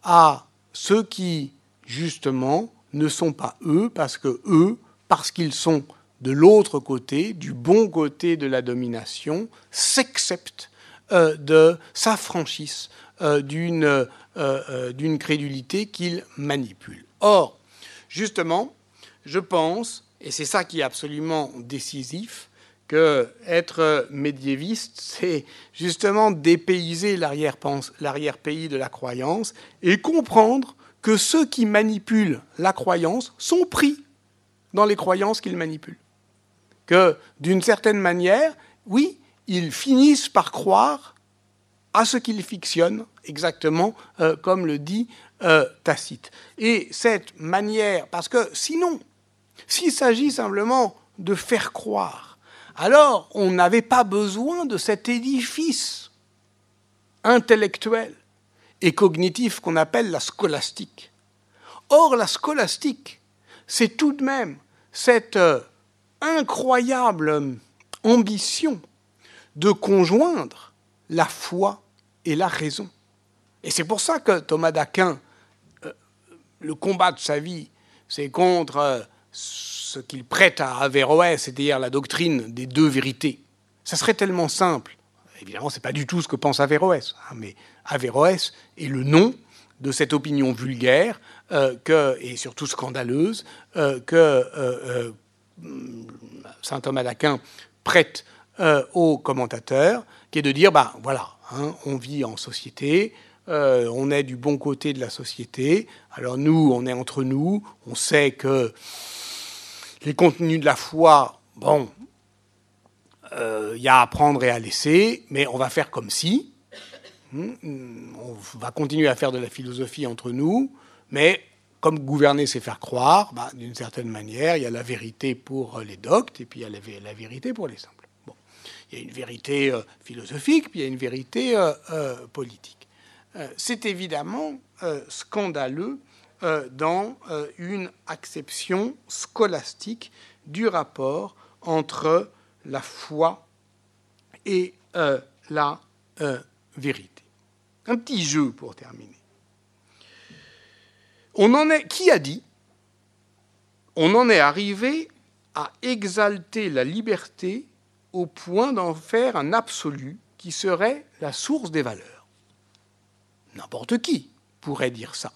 à ceux qui, justement, ne sont pas eux, parce que eux parce qu'ils sont de l'autre côté, du bon côté de la domination, s'acceptent euh, s'affranchissent euh, d'une euh, d'une crédulité qu'ils manipulent. Or, Justement, je pense, et c'est ça qui est absolument décisif, que être médiéviste, c'est justement dépayser l'arrière-pays de la croyance et comprendre que ceux qui manipulent la croyance sont pris dans les croyances qu'ils manipulent. Que d'une certaine manière, oui, ils finissent par croire à ce qu'ils fictionnent, exactement euh, comme le dit euh, Tacite. Et cette manière, parce que sinon, s'il s'agit simplement de faire croire, alors on n'avait pas besoin de cet édifice intellectuel et cognitif qu'on appelle la scolastique. Or, la scolastique, c'est tout de même cette euh, incroyable ambition de conjoindre la foi et la raison. Et c'est pour ça que Thomas d'Aquin, euh, le combat de sa vie, c'est contre euh, ce qu'il prête à Averroès, c'est-à-dire la doctrine des deux vérités. Ça serait tellement simple. Évidemment, ce n'est pas du tout ce que pense Averroès, hein, mais Averroès est le nom de cette opinion vulgaire euh, que, et surtout scandaleuse que saint Thomas d'Aquin prête aux commentateurs, qui est de dire, bah voilà, hein, on vit en société, euh, on est du bon côté de la société. Alors nous, on est entre nous, on sait que les contenus de la foi, bon, il euh, y a à prendre et à laisser, mais on va faire comme si. Hmm, on va continuer à faire de la philosophie entre nous, mais comme gouverner, c'est faire croire, bah, d'une certaine manière, il y a la vérité pour les doctes et puis il y a la, vérité pour les simples. Bon. Il y a une vérité euh, philosophique, puis il y a une vérité politique. Euh, c'est évidemment euh, scandaleux euh, dans une acception scolastique du rapport entre la foi et la vérité. Un petit jeu pour terminer. On en est, qui a dit? On en est arrivé à exalter la liberté au point d'en faire un absolu qui serait la source des valeurs. N'importe qui pourrait dire ça.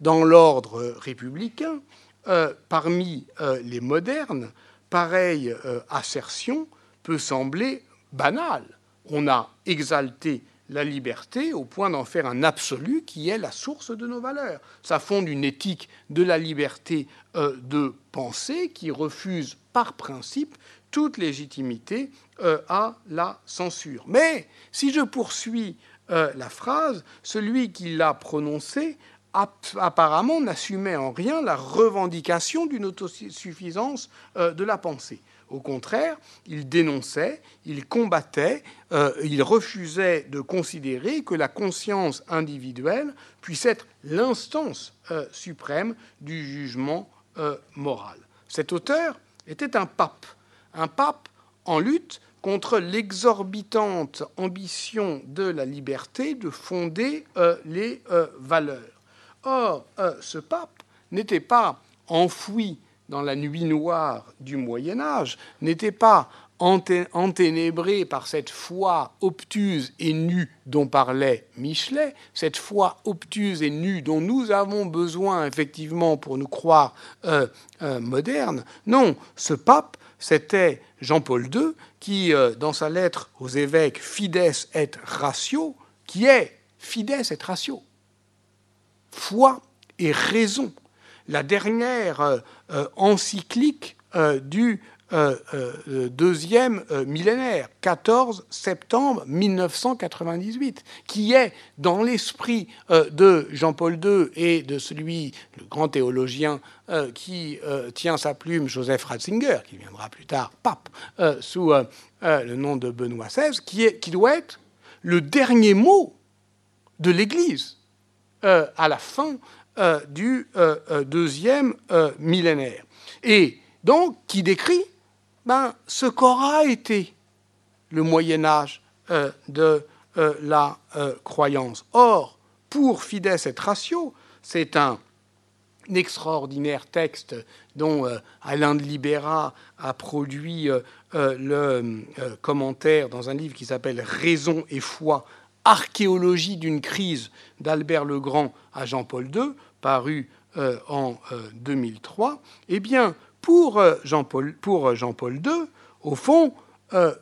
Dans l'ordre républicain, euh, parmi euh, les modernes, pareille euh, assertion peut sembler banale. On a exalté la liberté au point d'en faire un absolu qui est la source de nos valeurs. Ça fonde une éthique de la liberté de penser qui refuse par principe toute légitimité à la censure. Mais si je poursuis la phrase, celui qui l'a prononcée apparemment n'assumait en rien la revendication d'une autosuffisance euh, de la pensée. Au contraire, il dénonçait, il combattait, euh, il refusait de considérer que la conscience individuelle puisse être l'instance suprême du jugement moral. Cet auteur était un pape, un pape en lutte contre l'exorbitante ambition de la liberté de fonder euh, les euh, valeurs. Or, euh, ce pape n'était pas enfoui dans la nuit noire du Moyen Âge, n'était pas enténébré par cette foi obtuse et nue dont parlait Michelet, cette foi obtuse et nue dont nous avons besoin effectivement pour nous croire modernes. Non, ce pape, c'était Jean-Paul II, qui, euh, dans sa lettre aux évêques Fides et Ratio, qui est Fides et Ratio, foi et raison, la dernière euh, euh, encyclique du deuxième millénaire, 14 septembre 1998, qui est dans l'esprit de Jean-Paul II et de celui, le grand théologien euh, qui euh, tient sa plume, Joseph Ratzinger, qui viendra plus tard pape, euh, sous le nom de Benoît XVI, qui, est, qui doit être le dernier mot de l'Église à la fin du deuxième millénaire. Et donc, qui décrit ben, ce qu'aura été le Moyen Âge de la croyance. Or, pour Fides et Ratio, c'est un extraordinaire texte dont euh, Alain de Libera a produit euh, euh, le commentaire dans un livre qui s'appelle Raison et foi, archéologie d'une crise d'Albert le Grand à Jean-Paul II, paru en 2003, eh bien, pour Jean-Paul Jean II, au fond,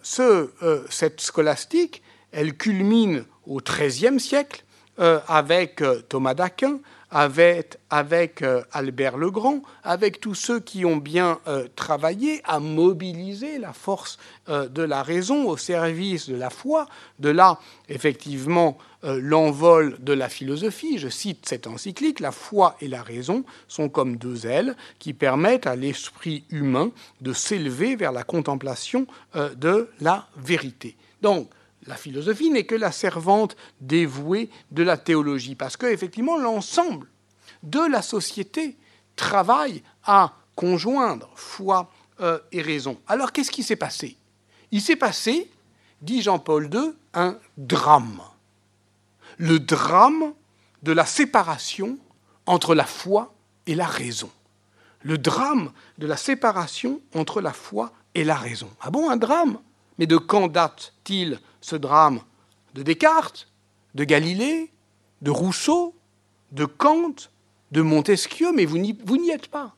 ce, cette scolastique, elle culmine au XIIIe siècle avec Thomas d'Aquin, avec, avec euh, Albert Legrand, avec tous ceux qui ont bien euh, travaillé à mobiliser la force euh, de la raison au service de la foi, de là effectivement l'envol de la philosophie. Je cite cette encyclique, la foi et la raison sont comme deux ailes qui permettent à l'esprit humain de s'élever vers la contemplation de la vérité. Donc, la philosophie n'est que la servante dévouée de la théologie, parce que effectivement l'ensemble de la société travaille à conjoindre foi euh, et raison. Alors qu'est-ce qui s'est passé? Il s'est passé, dit Jean-Paul II, un drame. Le drame de la séparation entre la foi et la raison. Le drame de la séparation entre la foi et la raison. Ah bon, un drame? Mais de quand date-t-il ce drame de Descartes, de Galilée, de Rousseau, de Kant, de Montesquieu, mais vous n'y êtes pas.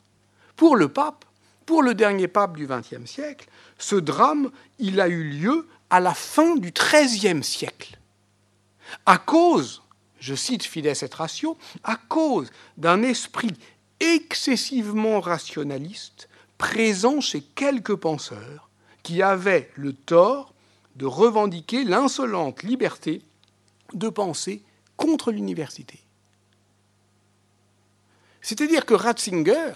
Pour le pape, pour le dernier pape du XXe siècle, ce drame, il a eu lieu à la fin du XIIIe siècle. À cause, je cite Fides et Ratio, à cause d'un esprit excessivement rationaliste présent chez quelques penseurs qui avaient le tort de revendiquer l'insolente liberté de penser contre l'université. C'est-à-dire que Ratzinger,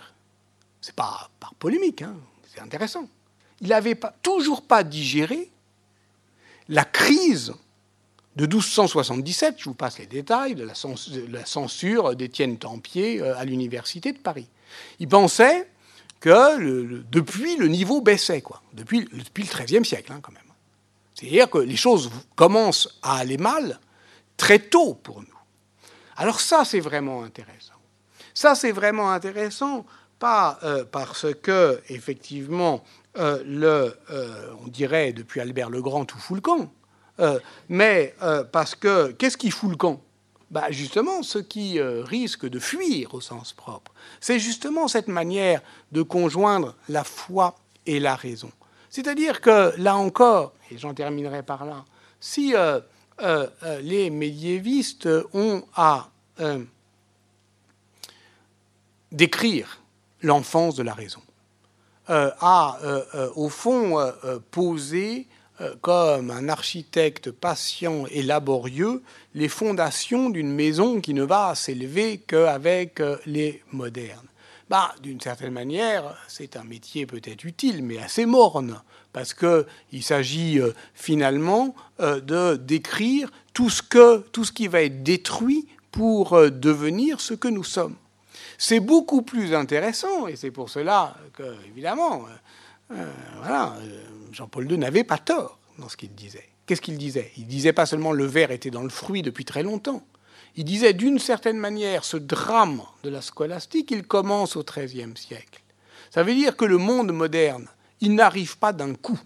c'est pas par polémique, hein, c'est intéressant, il n'avait pas, toujours pas digéré la crise de 1277, je vous passe les détails, de la censure d'Étienne Tempier euh, à l'université de Paris. Il pensait que depuis, le niveau baissait, quoi, depuis, depuis le XIIIe siècle, hein, quand même. C'est-à-dire que les choses commencent à aller mal très tôt pour nous. Alors ça, c'est vraiment intéressant. Ça, c'est vraiment intéressant, pas euh, parce que, effectivement, euh, le, euh, on dirait depuis Albert le Grand, tout fout le camp, mais parce que, qu'est-ce qui fout le camp? Bah justement, ce qui risque de fuir au sens propre, c'est justement cette manière de conjoindre la foi et la raison. C'est-à-dire que, là encore, et j'en terminerai par là, si euh, euh, euh, les médiévistes ont à décrire l'enfance de la raison, à, au fond, poser comme un architecte patient et laborieux les fondations d'une maison qui ne va s'élever qu'avec les modernes. Bah, d'une certaine manière, c'est un métier peut-être utile, mais assez morne, parce qu'il s'agit euh, finalement euh, de décrire tout ce, que, tout ce qui va être détruit pour euh, devenir ce que nous sommes. C'est beaucoup plus intéressant, et c'est pour cela que, évidemment, voilà, Jean-Paul II n'avait pas tort dans ce qu'il disait. Qu'est-ce qu'il disait? Il disait pas seulement le verre était dans le fruit depuis très longtemps. Il disait d'une certaine manière, ce drame de la scolastique, il commence au XIIIe siècle. Ça veut dire que le monde moderne, il n'arrive pas d'un coup.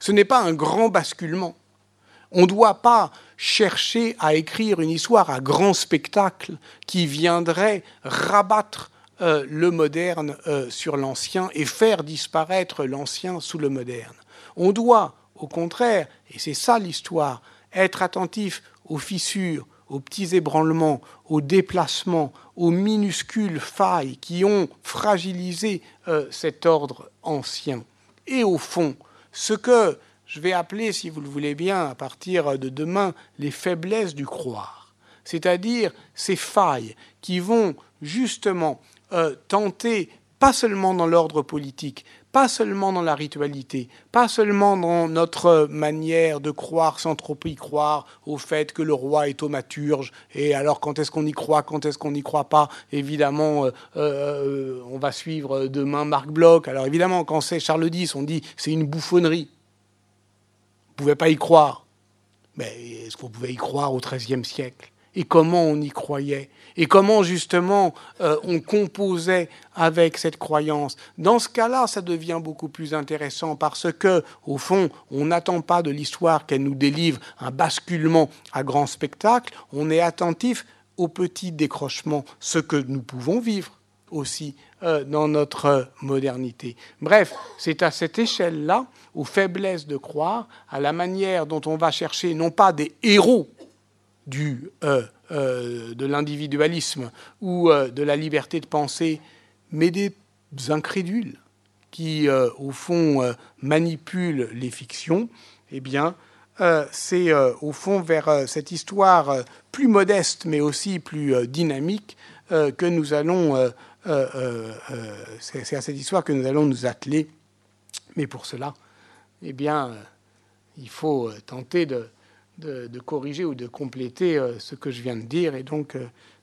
Ce n'est pas un grand basculement. On ne doit pas chercher à écrire une histoire à grand spectacle qui viendrait rabattre euh, le moderne euh, sur l'ancien et faire disparaître l'ancien sous le moderne. On doit, au contraire, et c'est ça l'histoire, être attentif aux fissures, aux petits ébranlements, aux déplacements, aux minuscules failles qui ont fragilisé euh, cet ordre ancien. Et au fond, ce que je vais appeler, si vous le voulez bien, à partir de demain, les faiblesses du croire, c'est-à-dire ces failles qui vont justement euh, tenter, pas seulement dans l'ordre politique, pas seulement dans la ritualité, pas seulement dans notre manière de croire sans trop y croire au fait que le roi est thaumaturge, et alors quand est-ce qu'on y croit, quand est-ce qu'on n'y croit pas, évidemment, euh, euh, on va suivre demain Marc Bloch, alors évidemment, quand c'est Charles X, on dit c'est une bouffonnerie. Vous ne pouvez pas y croire. Mais est-ce qu'on pouvait y croire au XIIIe siècle? Et comment on y croyait et comment justement euh, on composait avec cette croyance. Dans ce cas-là, ça devient beaucoup plus intéressant parce que, au fond, on n'attend pas de l'histoire qu'elle nous délivre un basculement à grand spectacle, on est attentif au petit décrochement, ce que nous pouvons vivre aussi euh, dans notre modernité. Bref, c'est à cette échelle-là, aux faiblesses de croire, à la manière dont on va chercher non pas des héros du, euh, euh, de l'individualisme ou de la liberté de penser, mais des incrédules qui, au fond, manipulent les fictions, eh bien, c'est au fond vers cette histoire plus modeste, mais aussi plus dynamique, que nous allons euh, euh, euh, c'est à cette histoire que nous allons nous atteler. Mais pour cela, eh bien, il faut tenter de, de, corriger ou de compléter ce que je viens de dire. Et donc,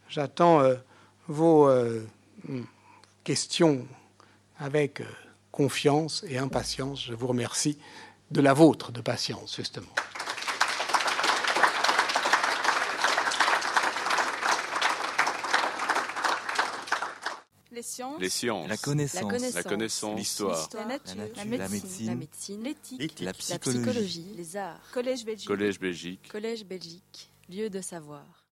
j'attends vos questions avec confiance et impatience. Je vous remercie de la vôtre de patience, justement. Les sciences, la connaissance, la connaissance, l'histoire, la, nature, la médecine, l'éthique, la, psychologie, les arts, Collège Belgique, Collège Belgique, lieu de savoir.